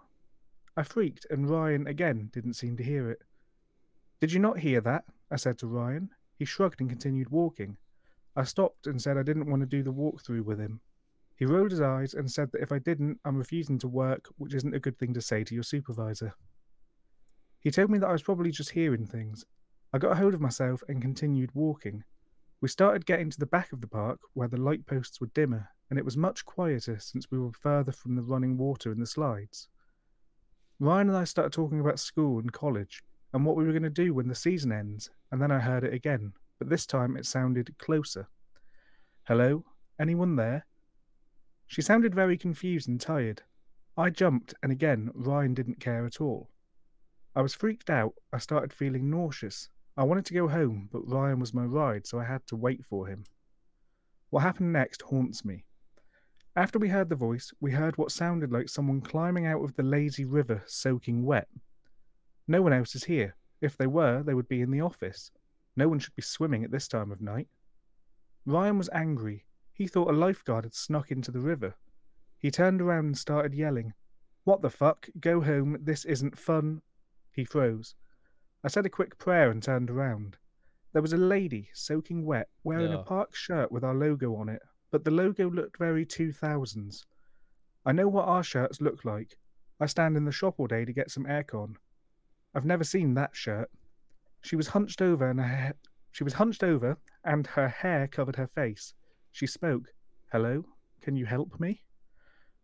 I freaked, and Ryan again didn't seem to hear it. Did you not hear that? I said to Ryan. He shrugged and continued walking. I stopped and said I didn't want to do the walkthrough with him. He rolled his eyes and said that if I didn't, I'm refusing to work, which isn't a good thing to say to your supervisor. He told me that I was probably just hearing things. I got a hold of myself and continued walking. We started getting to the back of the park where the light posts were dimmer, and it was much quieter since we were further from the running water and the slides. Ryan and I started talking about school and college and what we were going to do when the season ends, and then I heard it again, but this time it sounded closer. Hello? Anyone there? She sounded very confused and tired. I jumped, and again, Ryan didn't care at all. I was freaked out. I started feeling nauseous. I wanted to go home, but Ryan was my ride, so I had to wait for him. What happened next haunts me. After we heard the voice, we heard what sounded like someone climbing out of the lazy river soaking wet. No one else is here. If they were, they would be in the office. No one should be swimming at this time of night. Ryan was angry. He thought a lifeguard had snuck into the river. He turned around and started yelling, What the fuck? Go home. This isn't fun. He froze. I said a quick prayer and turned around. There was a lady, soaking wet, wearing Yeah. a park shirt with our logo on it, but the logo looked very 2000s. I know what our shirts look like. I stand in the shop all day to get some aircon. I've never seen that shirt. She was hunched over and her she was hunched over and her hair covered her face. She spoke. Hello? Can you help me?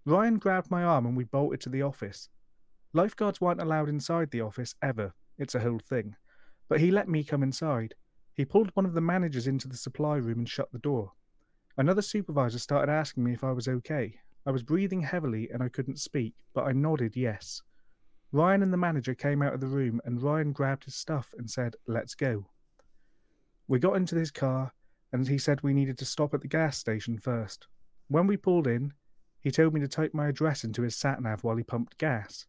Ryan grabbed my arm and we bolted to the office. Lifeguards weren't allowed inside the office ever. It's a whole thing. But he let me come inside. He pulled one of the managers into the supply room and shut the door. Another supervisor started asking me if I was okay. I was breathing heavily and I couldn't speak, but I nodded yes. Ryan and the manager came out of the room and Ryan grabbed his stuff and said, Let's go. We got into his car and he said we needed to stop at the gas station first. When we pulled in, he told me to type my address into his sat nav while he pumped gas.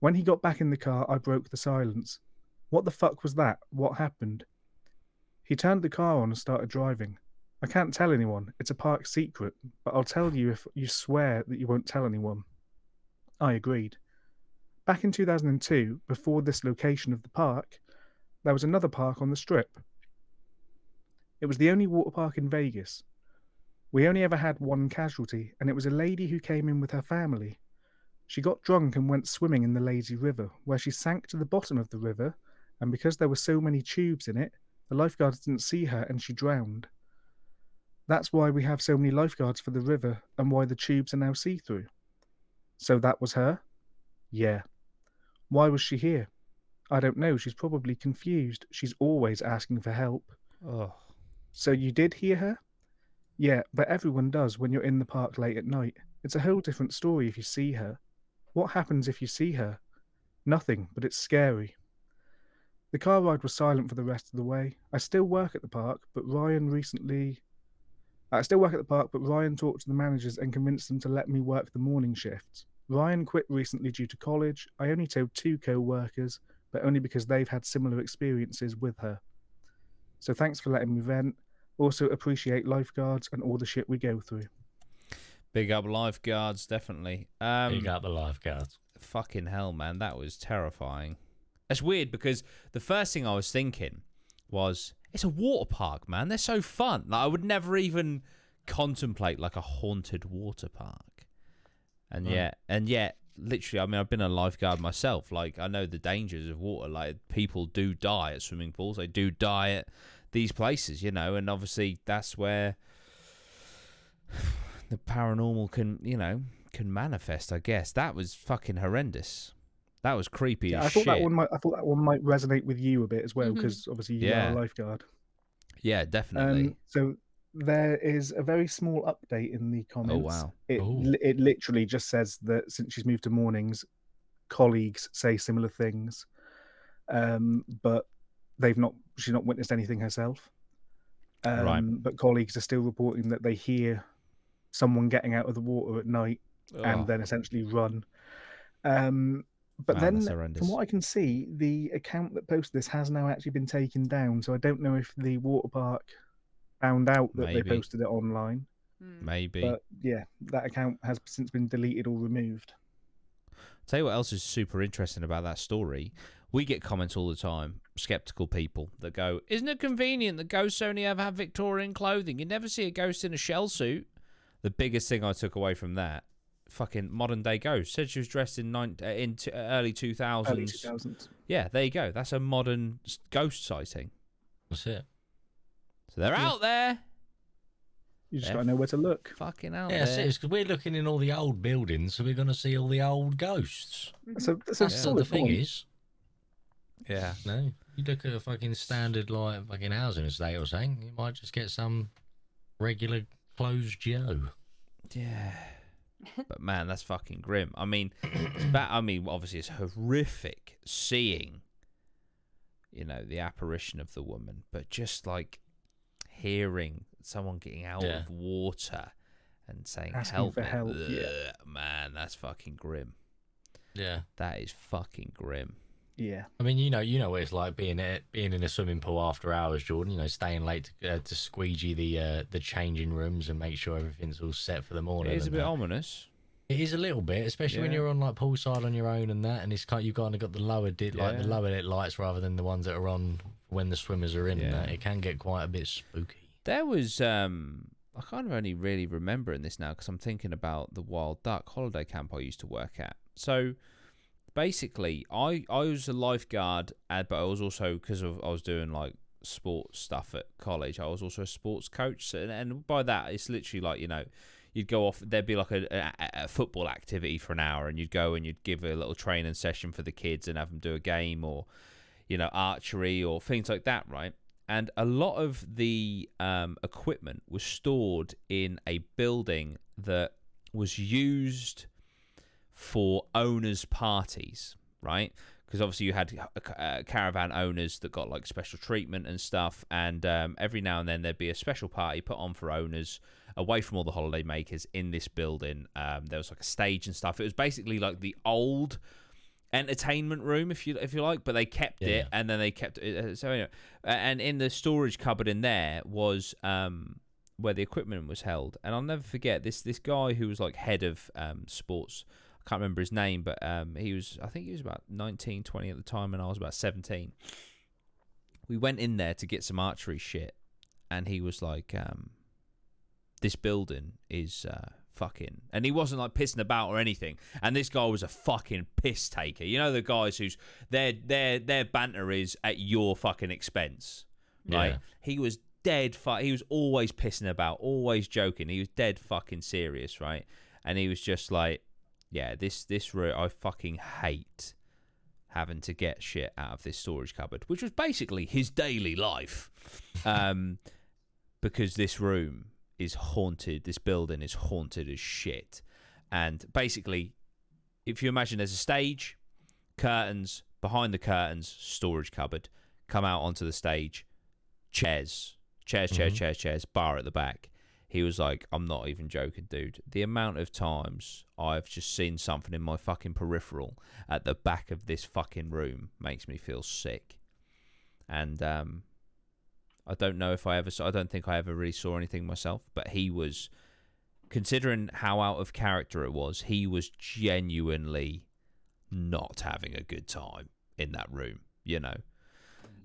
When he got back in the car, I broke the silence. What the fuck was that? What happened? He turned the car on and started driving. I can't tell anyone, it's a park secret, but I'll tell you if you swear that you won't tell anyone. I agreed. Back in 2002, before this location of the park, there was another park on the strip. It was the only water park in Vegas. We only ever had one casualty, and it was a lady who came in with her family. She got drunk and went swimming in the lazy river, where she sank to the bottom of the river, and because there were so many tubes in it, the lifeguards didn't see her and she drowned. That's why we have so many lifeguards for the river and why the tubes are now see through. So that was her? Yeah. Why was she here? I don't know. She's probably confused. She's always asking for help. Oh, So you did hear her? Yeah, but everyone does when you're in the park late at night. It's a whole different story if you see her. What happens if you see her? Nothing, but it's scary. The car ride was silent for the rest of the way. I still work at the park, but Ryan recently. I still work at the park, but Ryan talked to the managers and convinced them to let me work the morning shifts. Ryan quit recently due to college. I only told two co workers, but only because they've had similar experiences with her. So thanks for letting me vent. Also appreciate lifeguards and all the shit we go through. Big up lifeguards, definitely. Um, you got the lifeguards. fucking hell, man, that was terrifying. That's weird because the first thing I was thinking was, it's a water park, man. They're so fun. Like I would never even contemplate like a haunted water park. And Right. yet, and yet, literally, I mean, I've been a lifeguard myself. Like I know the dangers of water. Like people do die at swimming pools. They do die at these places, you know. And obviously, that's where the paranormal can, you know, can manifest. I guess that was fucking horrendous. That was creepy Yeah, as I thought shit. that one might. I thought that one might resonate with you a bit as well because obviously you Yeah. are a lifeguard. Yeah, definitely. Um, so there is a very small update in the comments. Oh wow. It Ooh. it literally just says that since she's moved to mornings, colleagues say similar things. um, but they've not. She's not witnessed anything herself. Um, Right. But colleagues are still reporting that they hear someone getting out of the water at night Oh, and then essentially run. Um, but Man, then, from what I can see, the account that posted this has now actually been taken down. So I don't know if the water park found out that Maybe. they posted it online. Mm. maybe. But yeah, that account has since been deleted or removed. Tell you what else is super interesting about that story. We get comments all the time, skeptical people that go, "Isn't it convenient that ghosts only ever have Victorian clothing? You never see a ghost in a shell suit." The biggest thing I took away from that, fucking modern day ghost said she was dressed in nine, uh, in t- early two 2000s. Yeah, there you go. That's a modern ghost sighting. That's it. So they're Yeah. out there, You just Yeah. got to know where to look. fucking out Yeah, there. because we're looking in all the old buildings, so we're going to see all the old ghosts. So, so That's solid the thing point. is. yeah. No, you look at a fucking standard like fucking housing estate or something, you might just get some regular closed Joe. Yeah. <laughs> But man, that's fucking grim. I mean, it's ba- I mean, obviously, it's horrific seeing, you know, the apparition of the woman, but just like hearing someone getting out Yeah. of water and saying Asking help for me. help, yeah. Man, that's fucking grim. Yeah. That is fucking grim. Yeah. I mean, you know, you know what it's like being at, being in a swimming pool after hours, Jordan. You know, staying late to, uh, to squeegee the uh, the changing rooms and make sure everything's all set for the morning. It is a bit that. ominous. It is a little bit, especially when you're on like poolside on your own and that, and it's kind you've kind of got the lower lit, like the lower lit lights rather than the ones that are on when the swimmers are in. Yeah. that. It can get quite a bit spooky. There was um I kind of only really remembering this now because I'm thinking about the Wild Duck holiday camp I used to work at. So basically, I I was a lifeguard, but I was also because of I was doing like sports stuff at college. I was also a sports coach, and, and by that it's literally like you know. You'd go off. There'd be like a, a, a football activity for an hour, and you'd go and you'd give a little training session for the kids and have them do a game or, you know, archery or things like that, right? and a lot of the um, equipment was stored in a building that was used for owners' parties, right? Because obviously you had uh, caravan owners that got like special treatment and stuff, and um, every now and then there'd be a special party put on for owners away from all the holiday makers in this building. Um, there was like a stage and stuff. It was basically like the old entertainment room if you if you like but they kept Yeah. it and then they kept it uh, so anyway, uh, and in the storage cupboard in there was um where the equipment was held and i'll never forget this this guy who was like head of um sports can't remember his name but um he was i think he was about 19 20 at the time and i was about 17 we went in there to get some archery shit and he was like um this building is uh fucking and he wasn't like pissing about or anything. And this guy was a fucking piss taker. You know the guys who's their their their banter is at your fucking expense right? Yeah. he was dead fu- he was always pissing about always joking. He was dead fucking serious right? And he was just like yeah this this room i fucking hate having to get shit out of this storage cupboard which was basically his daily life um <laughs> because this room is haunted. This building is haunted as shit. And basically, if you imagine there's a stage, curtains, behind the curtains, storage cupboard, come out onto the stage, chairs, chairs, chairs, Mhm. chairs, chairs, bar at the back. He was like, I'm not even joking, dude. The amount of times I've just seen something in my fucking peripheral at the back of this fucking room makes me feel sick. And um, I don't know if I ever saw, I don't think I ever really saw anything myself, but he was, considering how out of character it was, he was genuinely not having a good time in that room, you know.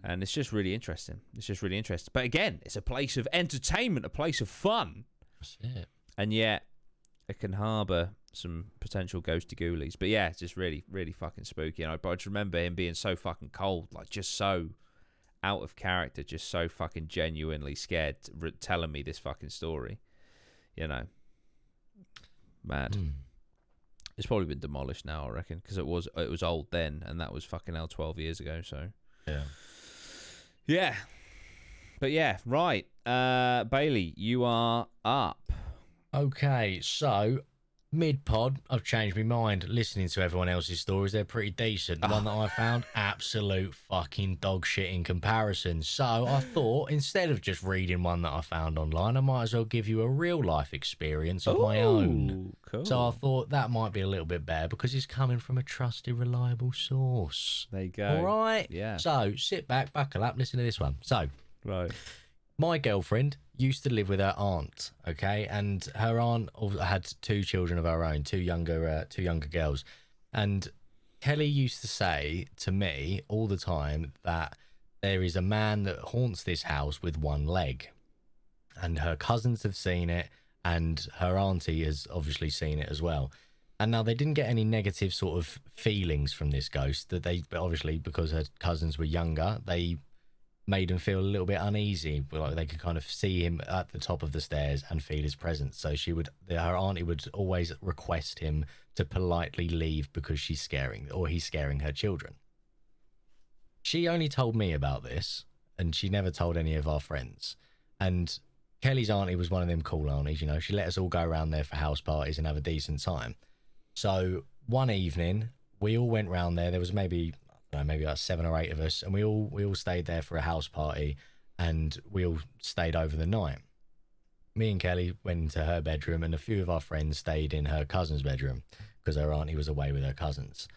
And it's just really interesting. It's just really interesting. But again, it's a place of entertainment, a place of fun, That's it. and yet it can harbour some potential ghosty ghoulies. But yeah, it's just really, really fucking spooky. And I, but I just remember him being so fucking cold, like just so out of character, just so fucking genuinely scared, re- telling me this fucking story. You know, mad. Mm. It's probably been demolished now, I reckon, because it was it was old then, and that was fucking hell twelve years ago. So Yeah. Yeah, but yeah, right. Uh, Bailey, you are up. Okay, so Mid pod, I've changed my mind. Listening to everyone else's stories, they're pretty decent. The one that I found, <laughs> absolute fucking dog shit in comparison. So I thought instead of just reading one that I found online, I might as well give you a real life experience of my own. Cool. So I thought that might be a little bit better because it's coming from a trusted, reliable source. there you go. All right. Yeah. So sit back, buckle up, listen to this one. So Right. My girlfriend used to live with her aunt, okay, and her aunt had two children of her own, two younger, uh, two younger girls, and Kelly used to say to me all the time that there is a man that haunts this house with one leg, and her cousins have seen it, and her auntie has obviously seen it as well. And now they didn't get any negative sort of feelings from this ghost. That they obviously because her cousins were younger, they made him feel a little bit uneasy. Like they could kind of see him at the top of the stairs and feel his presence. So she would, her auntie would always request him to politely leave because she's scaring or he's scaring her children. She only told me about this, and she never told any of our friends. And Kelly's auntie was one of them cool aunties, you know. She let us all go around there for house parties and have a decent time. So one evening, we all went round there. There was maybe know, maybe like seven or eight of us, and we all we all stayed there for a house party, and we all stayed over the night. Me and Kelly went into her bedroom, and a few of our friends stayed in her cousin's bedroom because her auntie was away with her cousins.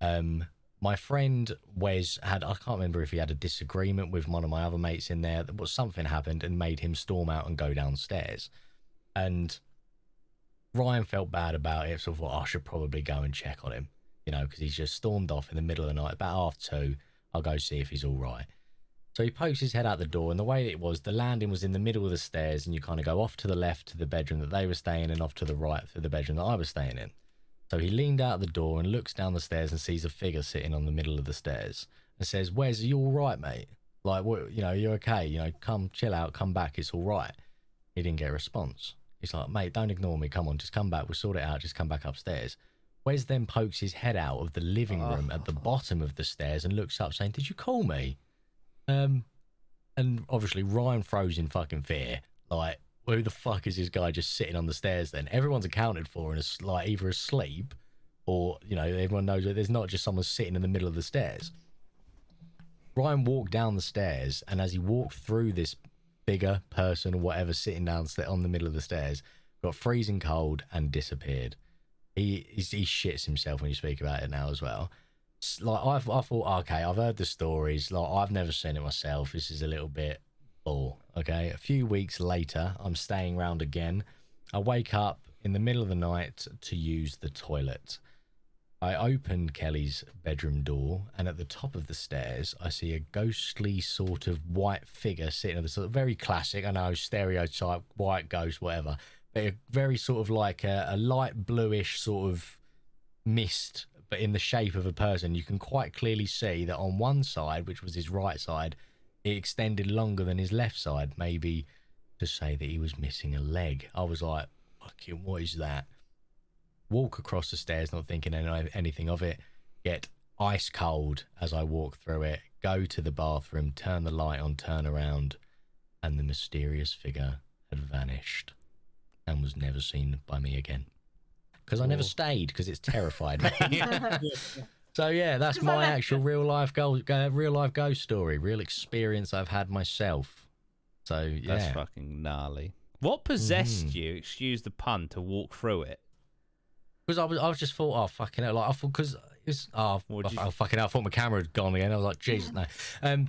Um, my friend Wes had I can't remember if he had a disagreement with one of my other mates in there. But something happened and made him storm out and go downstairs, and Ryan felt bad about it, so thought "Oh, I should probably go and check on him you know, because he's just stormed off in the middle of the night, about half two. I'll go see if he's all right. So he pokes his head out the door, and the way it was, the landing was in the middle of the stairs, and you kind of go off to the left to the bedroom that they were staying in, and off to the right to the bedroom that I was staying in. So he leaned out the door and looks down the stairs and sees a figure sitting on the middle of the stairs and says, Wes, are you all right, mate? Like, what, you know, you're okay. You know, come chill out, come back. It's all right. He didn't get a response. He's like, mate, don't ignore me. Come on, just come back. We'll sort it out. Just come back upstairs. Wes then pokes his head out of the living room at the bottom of the stairs and looks up, saying, "Did you call me?" Um, and obviously Ryan froze in fucking fear. Like, who the fuck is this guy just sitting on the stairs? Then everyone's accounted for and is like either asleep, or you know, everyone knows that there's not just someone sitting in the middle of the stairs. Ryan walked down the stairs, and as he walked through this bigger person or whatever sitting down on the middle of the stairs, got freezing cold and disappeared he he shits himself when you speak about it now as well. Like I, I thought, okay, I've heard the stories. Like I've never seen it myself. This is a little bit bull. Okay, a few weeks later, I'm staying round again. I wake up in the middle of the night to use the toilet. I open Kelly's bedroom door, and at the top of the stairs, I see a ghostly sort of white figure sitting at the sort of very classic, I know, stereotype white ghost, whatever a very sort of like a, a light bluish sort of mist, but in the shape of a person. You can quite clearly see that on one side, which was his right side, it extended longer than his left side, maybe to say that he was missing a leg. I was like, fucking, what is that? Walk across the stairs, not thinking any- anything of it. Get ice cold as I walk through it. Go to the bathroom, turn the light on, turn around, and the mysterious figure had vanished and was never seen by me again. Because I never stayed because it's terrified me. <laughs> <laughs> so yeah, that's my actual real life go, uh, real life ghost story, real experience I've had myself. So yeah, That's fucking gnarly. What possessed Mhm. you, excuse the pun, to walk through it? because I was I was just thought, oh fucking hell, like I thought because it's oh, What'd you- oh fucking hell, I thought my camera had gone again. I was like, Jesus, no. Um,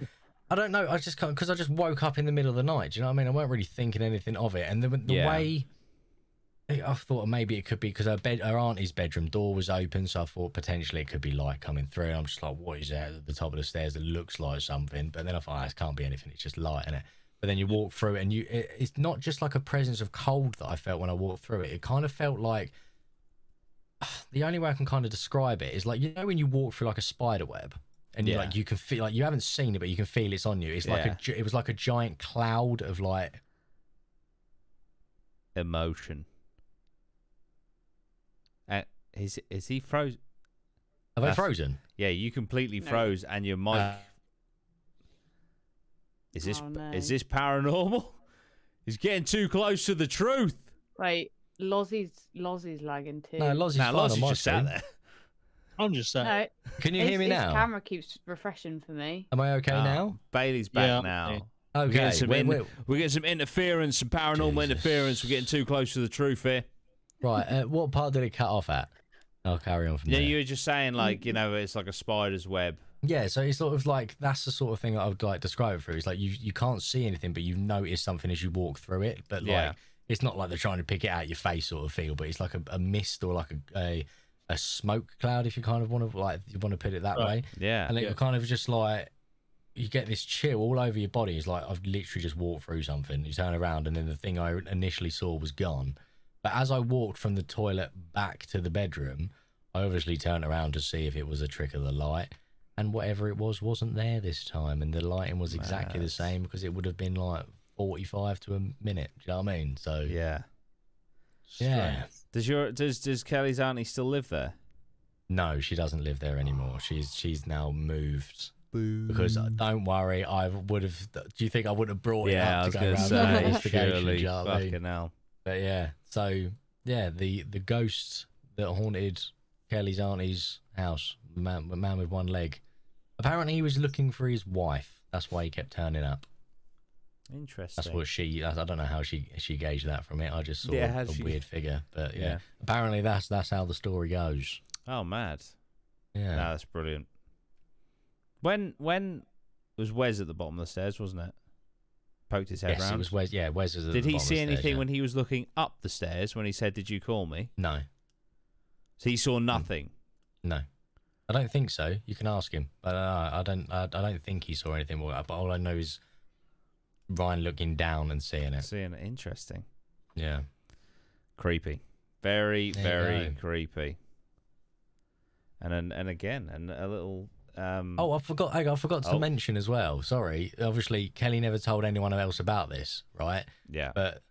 I don't know. I just because I just woke up in the middle of the night. Do you know what I mean? I weren't really thinking anything of it, and the the Yeah. way. I thought maybe it could be because her bed, her auntie's bedroom door was open, so I thought potentially it could be light coming through. And I'm just like, what is that at the top of the stairs that looks like something? But then I thought, oh, it can't be anything. It's just light in it. But then you walk through it, and you, it, it's not just like a presence of cold that I felt when I walked through it. It kind of felt like <sighs> the only way I can kind of describe it is like you know when you walk through like a spider web and you like you can feel like you haven't seen it but you can feel it's on you. It's like Yeah. a it was like a giant cloud of like Emotion. Is is he frozen? have I frozen? Yeah, you completely No. froze, and your mic. Uh, is this Oh, no. is this paranormal? <laughs> He's getting too close to the truth. Wait, Lozzie's Lozzie's lagging too. No, Lozzie's Now, fine Loz on just sat there. I'm just saying. no. Can you his, hear me his now? camera keeps refreshing for me. Am I okay now? Bailey's back Yeah, now. okay. We're getting, some wait, in- wait. we're getting some interference, some paranormal Jesus. interference. We're getting too close to the truth here. Right. Uh, what part did it cut off at? I'll carry on from Yeah, there. you were just saying like you know it's like a spider's web. Yeah, so it's sort of like that's the sort of thing that I would like describe it through. It's like you you can't see anything, but you notice something as you walk through it. But like Yeah. it's not like they're trying to pick it out your face sort of feel, but it's like a, a mist or like a, a a smoke cloud if you kind of want to like you want to put it that Right. way. Yeah. And it Yeah. kind of just like you get this chill all over your body. It's like I've literally just walked through something. You turn around and then the thing I initially saw was gone. But as I walked from the toilet back to the bedroom, I obviously turned around to see if it was a trick of the light. And whatever it was wasn't there this time. And the lighting was exactly the same because it would have been like 45 to a minute. Do you know what I mean? So, Yeah. yeah. Does your does does Kelly's auntie still live there? No, she doesn't live there anymore. She's she's now moved. Because uh, don't worry, I would have. Do you think I would have brought yeah, it up to go the say investigation? surely. you know what I mean? Fucking hell. But yeah, so yeah, the the ghost that haunted Kelly's auntie's house, the man, man with one leg. Apparently, he was looking for his wife. That's why he kept turning up. Interesting. That's what she. I don't know how she she gauged that from it. I just saw Yeah, a, a she- weird figure. But yeah. Yeah. apparently that's that's how the story goes. Oh, mad. Yeah, No, that's brilliant. When when was Wes at the bottom of the stairs, wasn't it? Poked his head yes, round. it was Wes. Yeah, Wes was. Did he see the stairs, anything yeah. when he was looking up the stairs when he said, "Did you call me?" No, So he Hmm. saw nothing. no, I don't think so. You can ask him, but uh, I don't. I, I don't think he saw anything. More, but all I know is Ryan looking down and seeing it. Seeing it. Interesting. Yeah. Creepy. Very There very creepy. And then and again and a little. Um, Oh, I forgot. I forgot to Oh. mention as well. Sorry. Obviously, Kelly never told anyone else about this, right? yeah. But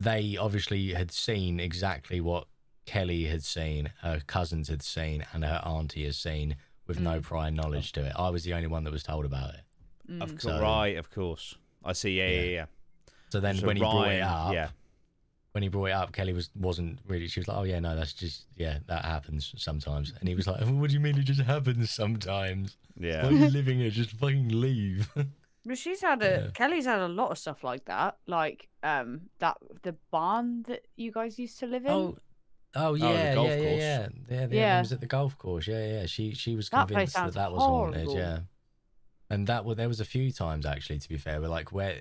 they obviously had seen exactly what Kelly had seen, her cousins had seen, and her auntie has seen, with no Mm. prior knowledge to it. I was the only one that was told about it. Of Mm. course, So- right. Of course. I see. Yeah, Yeah. yeah, yeah. So then, So when he brought it up, yeah. when he brought it up, Kelly was wasn't really. She was like, "Oh yeah, no, that's just yeah, that happens sometimes." And he was like, "What do you mean it just happens sometimes? Why Yeah. are you living here? Just fucking leave." <laughs> But she's had a Yeah. Kelly's had a lot of stuff like that, like um that the barn that you guys used to live in. Oh, oh the yeah, golf yeah, yeah, course. yeah, yeah. The Yeah. yeah. was at the golf course. Yeah, yeah. She she was That convinced that sounds that was haunted. Yeah, and that was there was a few times actually. To be fair, but like where,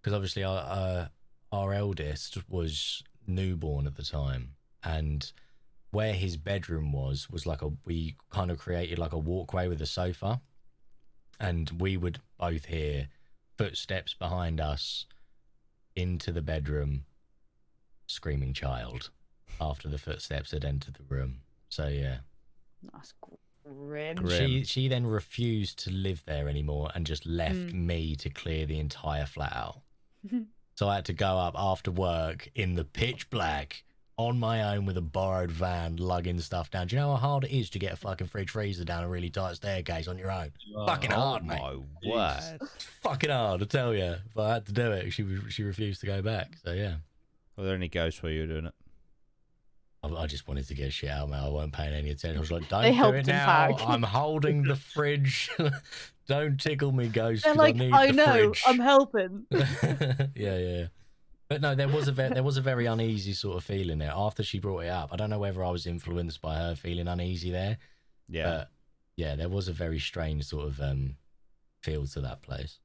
because obviously our uh, our eldest was newborn at the time, and where his bedroom was was like a we kind of created like a walkway with a sofa, and we would both hear footsteps behind us into the bedroom screaming child after the footsteps had entered the room. So yeah. That's grim. Grim. She she then refused to live there anymore and just left Mm. me to clear the entire flat out. <laughs> so I had to go up after work in the pitch black on my own with a borrowed van lugging stuff down. Do you know how hard it is to get a fucking fridge freezer down a really tight staircase on your own? Fucking oh hard, mate. my Jesus. word. Fucking hard, I tell you. But I had to do it. She was- she refused to go back. So yeah. Were there any ghosts while you were doing it? I, I just wanted to get shit out, man. I wasn't paying any attention. I was like, don't They do it now. pack. I'm holding the <laughs> fridge. <laughs> don't tickle me, ghost. They're 'cause like, I, need I the know, fridge." I'm helping. <laughs> yeah, yeah. But no, there was a ve- there was a very uneasy sort of feeling there after she brought it up. I don't know whether I was influenced by her feeling uneasy there. Yeah. But yeah, there was a very strange sort of um feel to that place.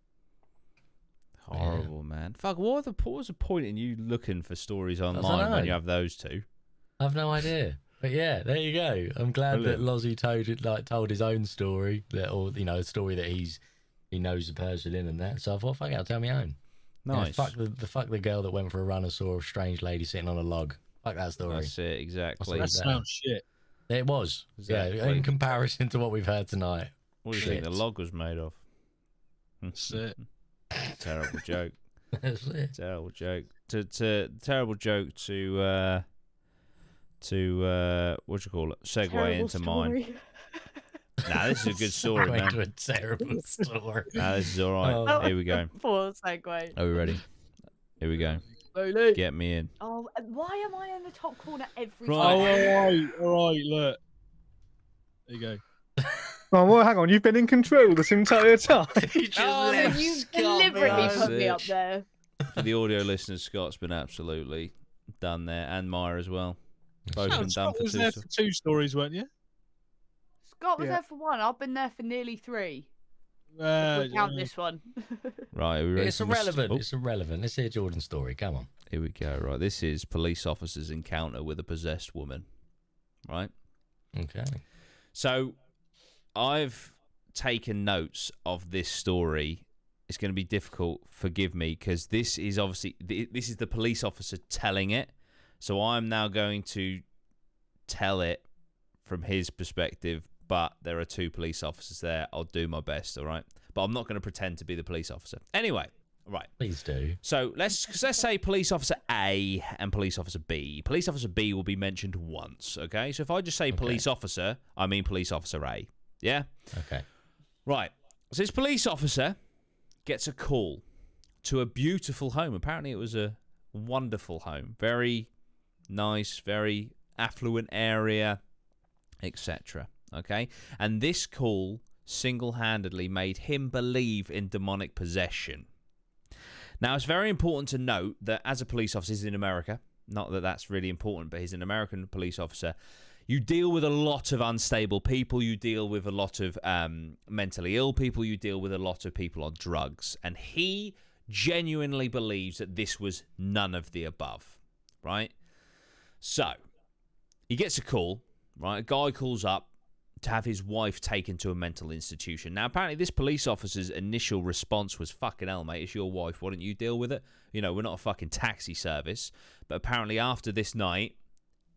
Horrible, man. Fuck. What, the, what was the point in you looking for stories online when you have those two? I've no idea. But yeah, there you go. I'm glad Brilliant. that Lozzie told like told his own story, that or you know, a story that he's he knows the person in and that. So I thought, fuck it, I'll tell my own. You know, Nice. fuck the, the fuck the girl that went for a run and saw a strange lady sitting on a log. Fuck that story. That's it. Exactly. What's That sounds shit. It was. Yeah, in comparison to what we've heard tonight. What do you think the log was made of? That's <laughs> it. terrible joke. <laughs> That's it. Terrible joke. To to terrible joke to uh to uh what do you call it? Segue Terrible into mine. story. <laughs> Nah, this is a good story, Segue man. to a terrible <laughs> story. Nah, this is all right. Oh. Here we go. <laughs> Poor segue. Are we ready? Here we go. Slowly. Get me in. Oh, why am I in the top corner every Right. Oh, time? all right, all right. Look, there you go. Oh, well, hang on. You've been in control this entire time. He just Oh, left you Scott deliberately put me up there. For the audio listeners, Scott's been absolutely done there, and Maya as well. Both No, been done Scott for was two. there for two stories, weren't you? Scott was Yeah. there for one. I've been there for nearly three. Uh, if we count yeah. this one. <laughs> Right, are we ready It's for Mr. irrelevant. Oh, It's irrelevant. Let's hear Jordan's story. Come on. here we go. Right, this is police officer's encounter with a possessed woman. Right. Okay. So, I've taken notes of this story. It's going to be difficult. Forgive me, because this is obviously th- this is the police officer telling it. So I'm now going to tell it from his perspective. But there are two police officers there. I'll do my best. All right. But I'm not going to pretend to be the police officer. Anyway, right. Please do. So let's let's say police officer A and police officer B. Police officer B will be mentioned once. Okay. So if I just say Okay. police officer, I mean police officer A. Yeah. Okay. Right. So this police officer gets a call to a beautiful home. Apparently, it was a wonderful home. Very nice, very affluent area, etc. Okay. And this call single handedly made him believe in demonic possession. Now, it's very important to note that as a police officer, in America. Not that that's really important, but he's an American police officer. You deal with a lot of unstable people. You deal with a lot of um, mentally ill people. You deal with a lot of people on drugs. And he genuinely believes that this was none of the above, right? So he gets a call, right? A guy calls up to have his wife taken to a mental institution. Now, apparently, this police officer's initial response was fucking hell, mate, it's your wife. Why don't you deal with it? You know, we're not a fucking taxi service. But apparently, after this night,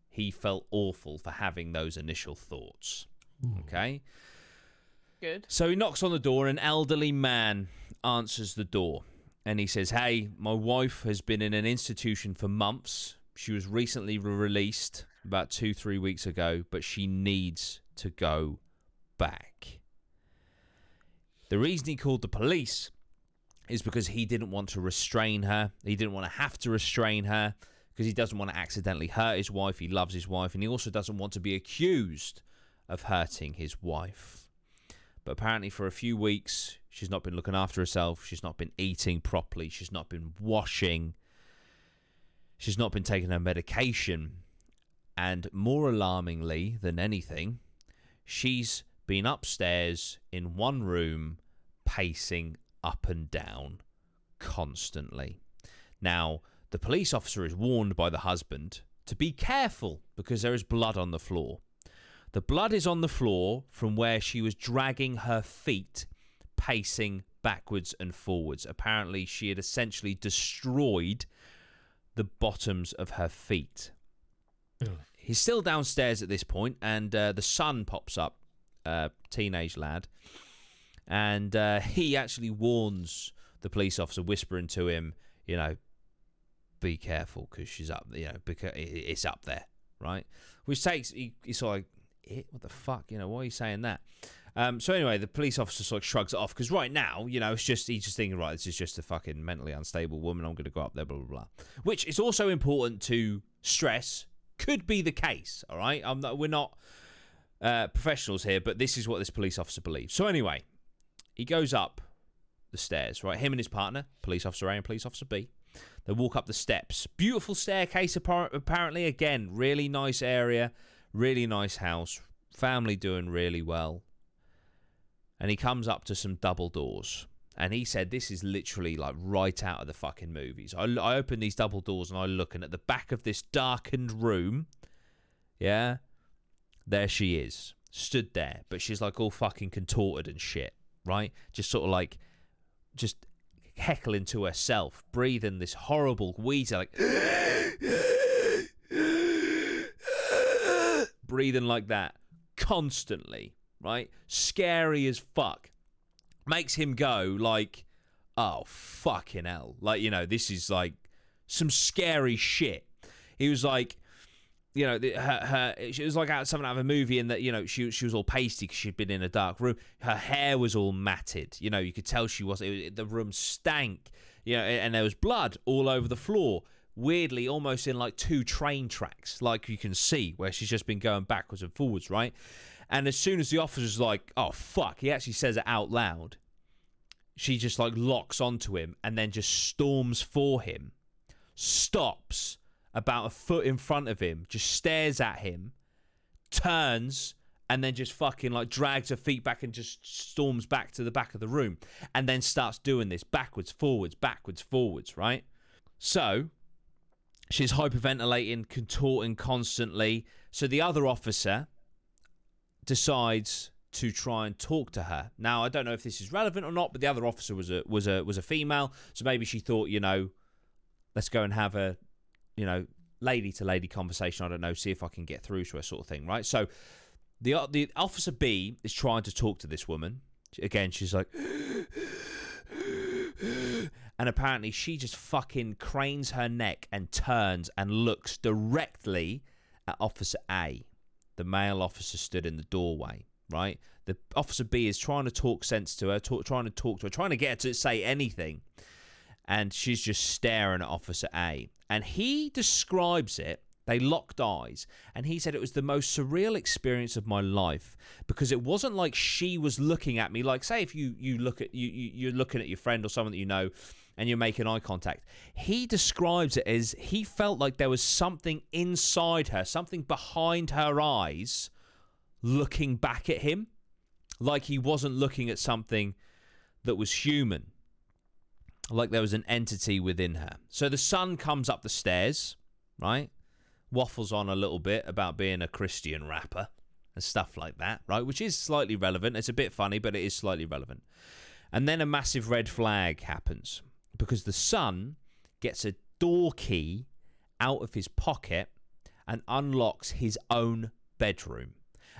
he felt awful for having those initial thoughts. Hmm. Okay? Good. So he knocks on the door, and an elderly man answers the door. And he says, Hey, my wife has been in an institution for months. She was recently released about two, three weeks ago, but she needs to go back. The reason he called the police is because he didn't want to restrain her. He didn't want to have to restrain her because he doesn't want to accidentally hurt his wife. He loves his wife, and he also doesn't want to be accused of hurting his wife. But apparently, for a few weeks, she's not been looking after herself. She's not been eating properly. She's not been washing. She's not been taking her medication. And more alarmingly than anything, she's been upstairs in one room, pacing up and down constantly. Now, the police officer is warned by the husband to be careful because there is blood on the floor. The blood is on the floor from where she was dragging her feet, pacing backwards and forwards. Apparently, she had essentially destroyed the bottoms of her feet. Ugh. He's still downstairs at this point, and uh, the son pops up, uh, teenage lad, and uh, he actually warns the police officer, whispering to him, you know, be careful because she's up, you know, because it's up there, right? Which takes, he, he's sort of like, it, what the fuck, you know, why are you saying that? Um, so anyway, the police officer sort of shrugs it off because right now, you know, it's just he's just thinking, right, this is just a fucking mentally unstable woman. I'm going to go up there, blah blah blah. Which is also important to stress. Could be the case. All right, not, we're not uh, professionals here, but this is what this police officer believes. So anyway, he goes up the stairs. Right, him and his partner, police officer A and police officer B. They walk up the steps. Beautiful staircase, apparently. Again, really nice area, really nice house. Family doing really well and he comes up to some double doors. And he said, This is literally like right out of the fucking movies. I, I open these double doors and I look, and at the back of this darkened room, yeah, there she is, stood there. But she's like all fucking contorted and shit, right? Just sort of like, just heckling to herself, breathing this horrible wheezer, like, <gasps> breathing like that constantly right? Scary as fuck. Makes him go like, oh fucking hell. Like, you know, this is like some scary shit. He was like, you know, her, her it was like out something out of a movie, and that you know she she was all pasty because she'd been in a dark room. Her hair was all matted. You know, you could tell she was. It, the room stank. You know, and there was blood all over the floor. weirdly almost in like two train tracks, like you can see where she's just been going backwards and forwards, right? And as soon as the officer's like, "Oh fuck," he actually says it out loud. She just like locks onto him and then just storms for him, stops about a foot in front of him, just stares at him, turns, and then just fucking like drags her feet back and just storms back to the back of the room and then starts doing this backwards, forwards, backwards, forwards, right? So she's hyperventilating, contorting constantly. So the other officer decides to try and talk to her. Now I don't know if this is relevant or not, but the other officer was a was a was a female, so maybe she thought, you know, let's go and have a, you know, lady to lady conversation. I don't know, see if I can get through to her, sort of thing, right? So the the officer B is trying to talk to this woman. Again, she's like, <gasps> and apparently she just fucking cranes her neck and turns and looks directly at Officer A. The male officer stood in the doorway. Right, the officer B is trying to talk sense to her, talk, trying to talk to her, trying to get her to say anything, and she's just staring at Officer A. And he describes it they locked eyes, and he said it was the most surreal experience of my life because it wasn't like she was looking at me. Like, say, if you you look at you, you you're looking at your friend or someone that you know, and you're making eye contact. He describes it as he felt like there was something inside her, something behind her eyes, looking back at him, like he wasn't looking at something that was human, like there was an entity within her. So the son comes up the stairs, right? waffles on a little bit about being a Christian rapper and stuff like that, right? Which is slightly relevant. It's a bit funny, but it is slightly relevant. And then a massive red flag happens because the son gets a door key out of his pocket and unlocks his own bedroom.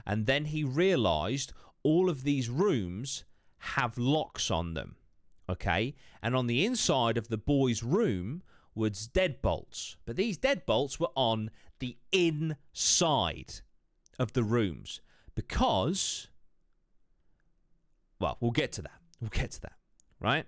And then he realized all of these rooms have locks on them. Okay? And on the inside of the boy's room was deadbolts, but these deadbolts were on the inside of the rooms because, well, we'll get to that. We'll get to that, right?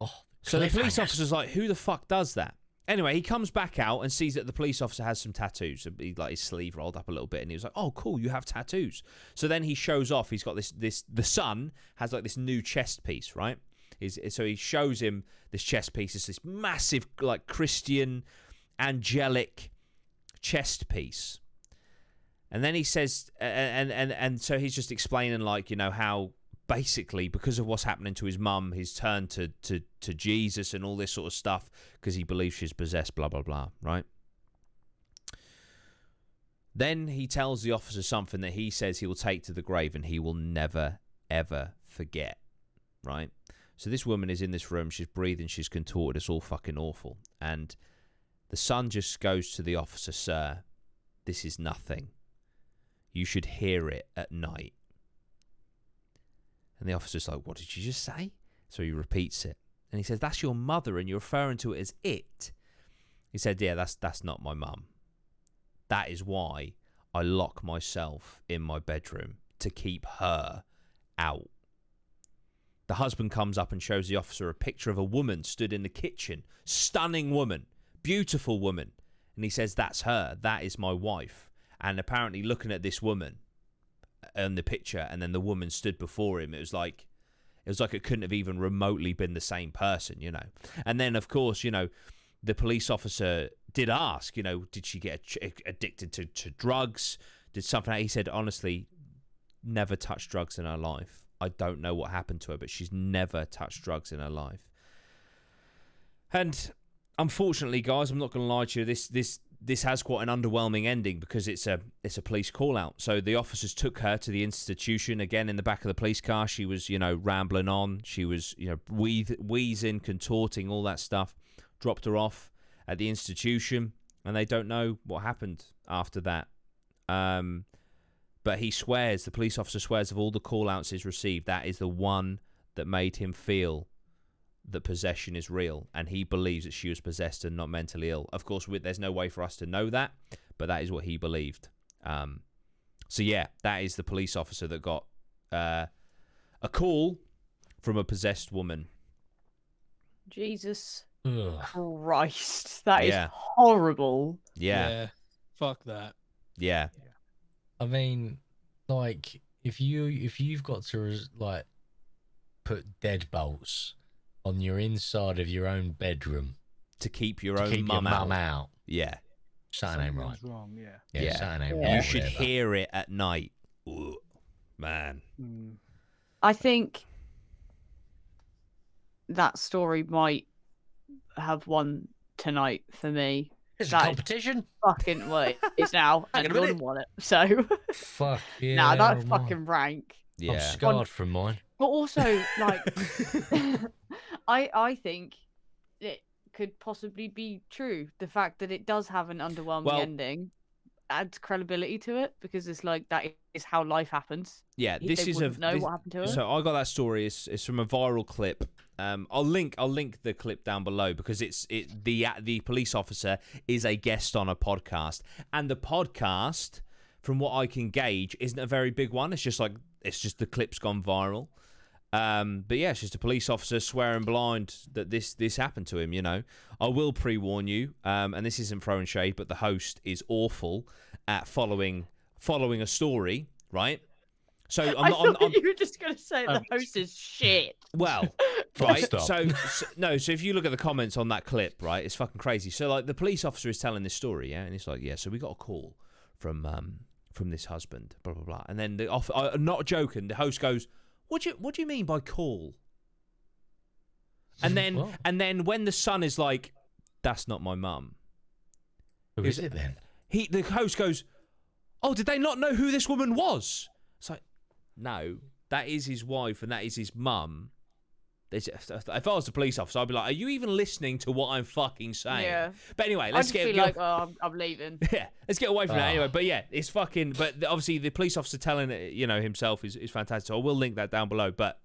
Oh, So the police officer's like, who the fuck does that? Anyway, he comes back out and sees that the police officer has some tattoos. He like his sleeve rolled up a little bit, and he was like, "Oh, cool, you have tattoos." So then he shows off. He's got this. This the son has like this new chest piece, right? Is so he shows him this chest piece. It's this massive, like Christian, angelic chest piece. And then he says, and and and so he's just explaining like you know how basically because of what's happening to his mum, he's turned to to to Jesus and all this sort of stuff because he believes she's possessed. Blah blah blah. Right. Then he tells the officer something that he says he will take to the grave and he will never ever forget. Right. So this woman is in this room. She's breathing. She's contorted. It's all fucking awful. And the son just goes to the officer, sir. This is nothing. You should hear it at night. And the officer's like, What did you just say? So he repeats it. And he says, That's your mother, and you're referring to it as it. He said, Yeah, that's that's not my mum. That is why I lock myself in my bedroom to keep her out. The husband comes up and shows the officer a picture of a woman stood in the kitchen. Stunning woman. Beautiful woman. And he says, That's her. That is my wife. And apparently, looking at this woman in the picture, and then the woman stood before him, it was like. It was like it couldn't have even remotely been the same person, you know. And then, of course, you know, the police officer did ask, you know, did she get addicted to, to drugs? Did something? He said, honestly, never touched drugs in her life. I don't know what happened to her, but she's never touched drugs in her life. And unfortunately, guys, I'm not going to lie to you. This this this has quite an underwhelming ending because it's a it's a police call out. So the officers took her to the institution again in the back of the police car. She was you know rambling on. She was you know wheez- wheezing, contorting, all that stuff. Dropped her off at the institution, and they don't know what happened after that. Um, but he swears, the police officer swears, of all the call outs he's received, that is the one that made him feel that possession is real. And he believes that she was possessed and not mentally ill. Of course, we, there's no way for us to know that, but that is what he believed. Um, so, yeah, that is the police officer that got uh, a call from a possessed woman. Jesus. Ugh. Christ, that is Yeah. horrible. Yeah, Fuck that. yeah, I mean, like if you if you've got to res- like put deadbolts on your inside of your own bedroom To keep your to own keep mum your out. mum out, Yeah, something ain't right. Something's wrong, yeah. Yeah, Yeah. something ain't Yeah. right. you should whatever. hear it at night. Ooh, man. Mm. I think that story might have won tonight for me. It's a competition. Fucking wait, it's now, <laughs> Hang and on a Jordan won it. So, Fuck <laughs> yeah. nah, that's mine. fucking rank. I'm Yeah, scarred from mine. But also, like, <laughs> <laughs> I I think it could possibly be true. The fact that it does have an underwhelming Well- ending adds credibility to it because it's like that is how life happens. yeah. They This is a wouldn't know this- what happened to her. So I got that story. It's, it's from a viral clip. Um, I'll link I'll link the clip down below because it's it the the police officer is a guest on a podcast, and the podcast, from what I can gauge, isn't a very big one. It's just like it's just the clip's gone viral. Um, but yeah, it's just a police officer swearing blind that this this happened to him. You know, I will pre warn you, um, and this isn't throwing shade, but the host is awful at following following a story, right? So I'm I not. thought I'm, I'm, you were just gonna say the Um, host is shit. well, <laughs> right. stop. So, so no. So if you look at the comments on that clip, right, it's fucking crazy. So like the police officer is telling this story, yeah, and it's like, yeah. So we got a call from um from this husband, blah blah blah, and then the off. Uh, not joking. The host goes, "What do you What do you mean by call?" And then What? and then when the son is like, "That's not my mum," Who is it then? he the host goes, "Oh, did they not know who this woman was?" It's like, no, that is his wife and that is his mum. There's- If I was the police officer, I'd be like, "Are you even listening to what I'm fucking saying?" Yeah. But anyway, let's just get feel like, oh, I'm, I'm leaving. <laughs> yeah, let's get away from that Ah. anyway. But yeah, it's fucking. But obviously, the police officer telling it, you know, himself is, is fantastic. So I will link that down below. But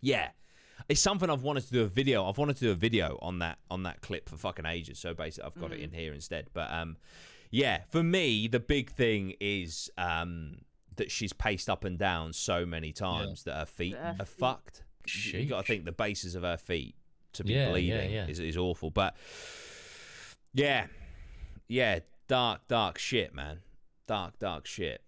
yeah, it's something I've wanted to do a video. I've wanted to do a video on that on that clip for fucking ages. So basically, I've got it in here instead. But um, yeah, for me, the big thing is um that she's paced up and down so many times that her feet Her are feet. Fucked. You got to think the bases of her feet to be Yeah, yeah, bleeding yeah. Is, is awful. But yeah, yeah, dark, dark shit, man. Dark, dark shit.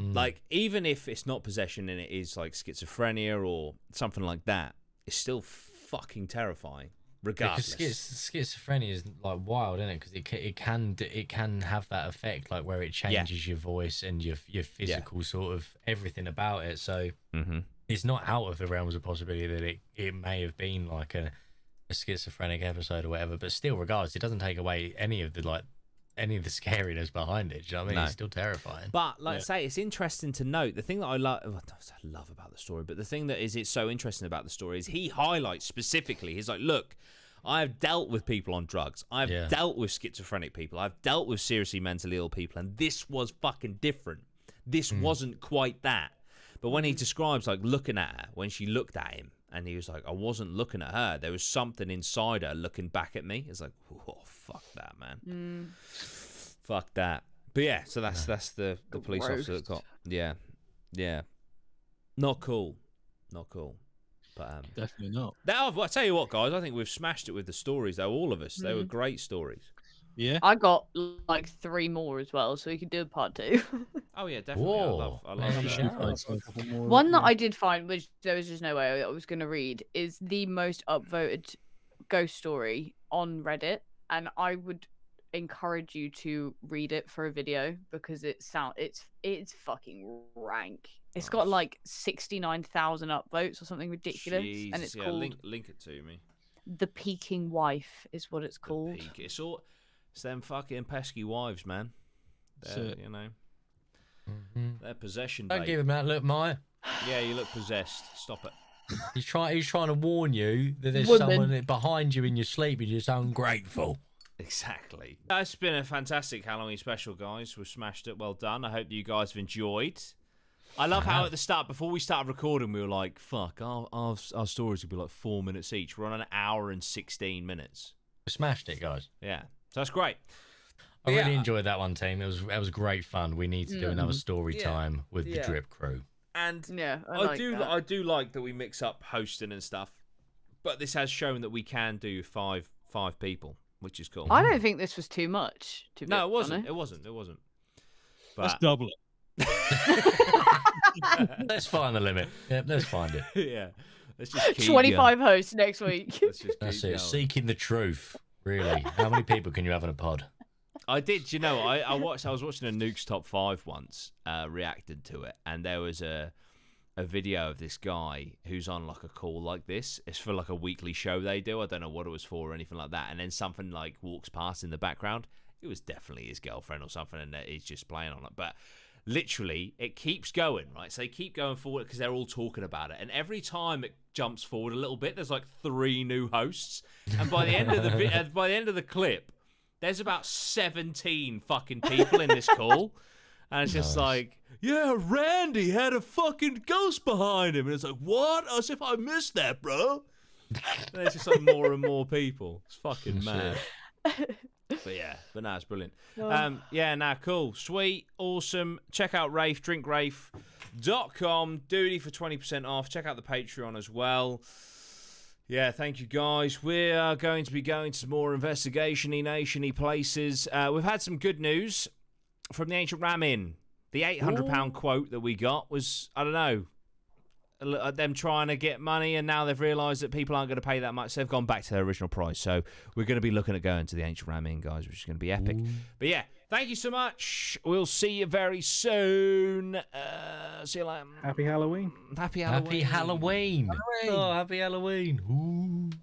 Mm. Like, even if it's not possession and it is like schizophrenia or something like that, it's still fucking terrifying, regardless. Because schizophrenia is like wild, isn't it? Because it can, it can d- it can have that effect, like where it changes your voice and your your physical sort of everything about it. So mm-hmm. It's not out of the realms of possibility that it, it may have been like a, a schizophrenic episode or whatever. But still, regardless, it doesn't take away any of the like any of the <laughs> scariness behind it. Do you know what I mean? No. It's still terrifying. But like I say, it's interesting to note the thing that I love. Oh, I love about the story, but the thing that is it's so interesting about the story is he highlights specifically. He's like, look. I've dealt with people on drugs. I've Yeah. dealt with schizophrenic people. I've dealt with seriously mentally ill people, and this was fucking different. This hmm. wasn't quite that. But when he describes like looking at her, when she looked at him, and he was like, I wasn't looking at her. There was something inside her looking back at me. It's like, oh fuck that, man. Mm. Fuck that. But yeah, so that's that's the the police officer that got yeah, yeah, not cool, not cool. But um, Definitely not. now I tell you what, guys, I think we've smashed it with the stories though. All of us, they were Mhm. great stories. Yeah. I got like three more as well, so we could do a part two. <laughs> Oh yeah, definitely. I love, I love there you that. go. I've got a couple more, One that yeah. I did find, which there was just no way I was going to read, is the most upvoted ghost story on Reddit, and I would encourage you to read it for a video because it sound it's it's fucking rank. It's got Nice. like sixty nine thousand upvotes or something ridiculous, and it's yeah, called link, link it to me. "The Peaking Wife" is what it's The called. peak. It's all it's them fucking pesky wives, man. They're, it. you know, Mhm. they're possession. Don't babe. give him that look, Maya. Yeah, you look possessed. Stop it. He's trying. He's trying to warn you that there's Woman. someone behind you in your sleep. You're just ungrateful. Exactly. That's been a fantastic Halloween special, guys. We've smashed it. Well done. I hope you guys have enjoyed. I love how at the start, before we started recording, we were like, fuck, our, our, our stories would be like four minutes each. We're on an hour and 16 minutes. We smashed it, guys. Yeah. So that's great. I Yeah. really enjoyed that one, team. It was it was great fun. We need to do mm. another mm-hmm. story Yeah. time with the drip crew. And Yeah, I, I, like do that. I do like that we mix up hosting and stuff. But this has shown that we can do five five people, which is cool. I don't think this was too much. To be no, it wasn't. honest. It wasn't. It wasn't. Let's double it. <laughs> Let's find the limit. Yeah, let's find it. <laughs> yeah, let's just keep going. 25 hosts next week. Let's just That's it. going. Seeking the truth. Really. How many people can you have in a pod? I did. You know, I, I watched. I was watching a Nukes top five once, uh, reacted to it, and there was a a video of this guy who's on like a call like this. It's for like a weekly show they do. I don't know what it was for or anything like that. And then something like walks past in the background. It was definitely his girlfriend or something, and he's just playing on it. But literally, it keeps going right. So they keep going forward because they're all talking about it, and every time it jumps forward a little bit, there's like three new hosts, and by the end of the vi- <laughs> uh, by the end of the clip, there's about 17 fucking people in this call. And it's just Nice. like, yeah, Randy had a fucking ghost behind him. And it's like, what? As if I missed that, bro. And it's just like more and more people. It's fucking mad. <laughs> But yeah, but no, it's brilliant. <laughs> Um, yeah, nah, cool. Sweet, awesome. Check out Wraith, drinkwraith.com. DUDEY for 20% off. Check out the Patreon as well. Yeah, thank you guys. We are going to be going to some more investigation-y, nation-y places. Uh, we've had some good news from the Ancient Ram Inn. The £800 quote that we got was, I don't know, a li- uh, them trying to get money, and now they've realised that people aren't going to pay that much. So they've gone back to their original price. So we're going to be looking at going to the Ancient Ram Inn, guys, which is going to be epic. But yeah, thank you so much. We'll see you very soon. Uh, see you later. Happy Halloween. Happy Halloween. Happy Halloween. Oh, happy Halloween. Ooh.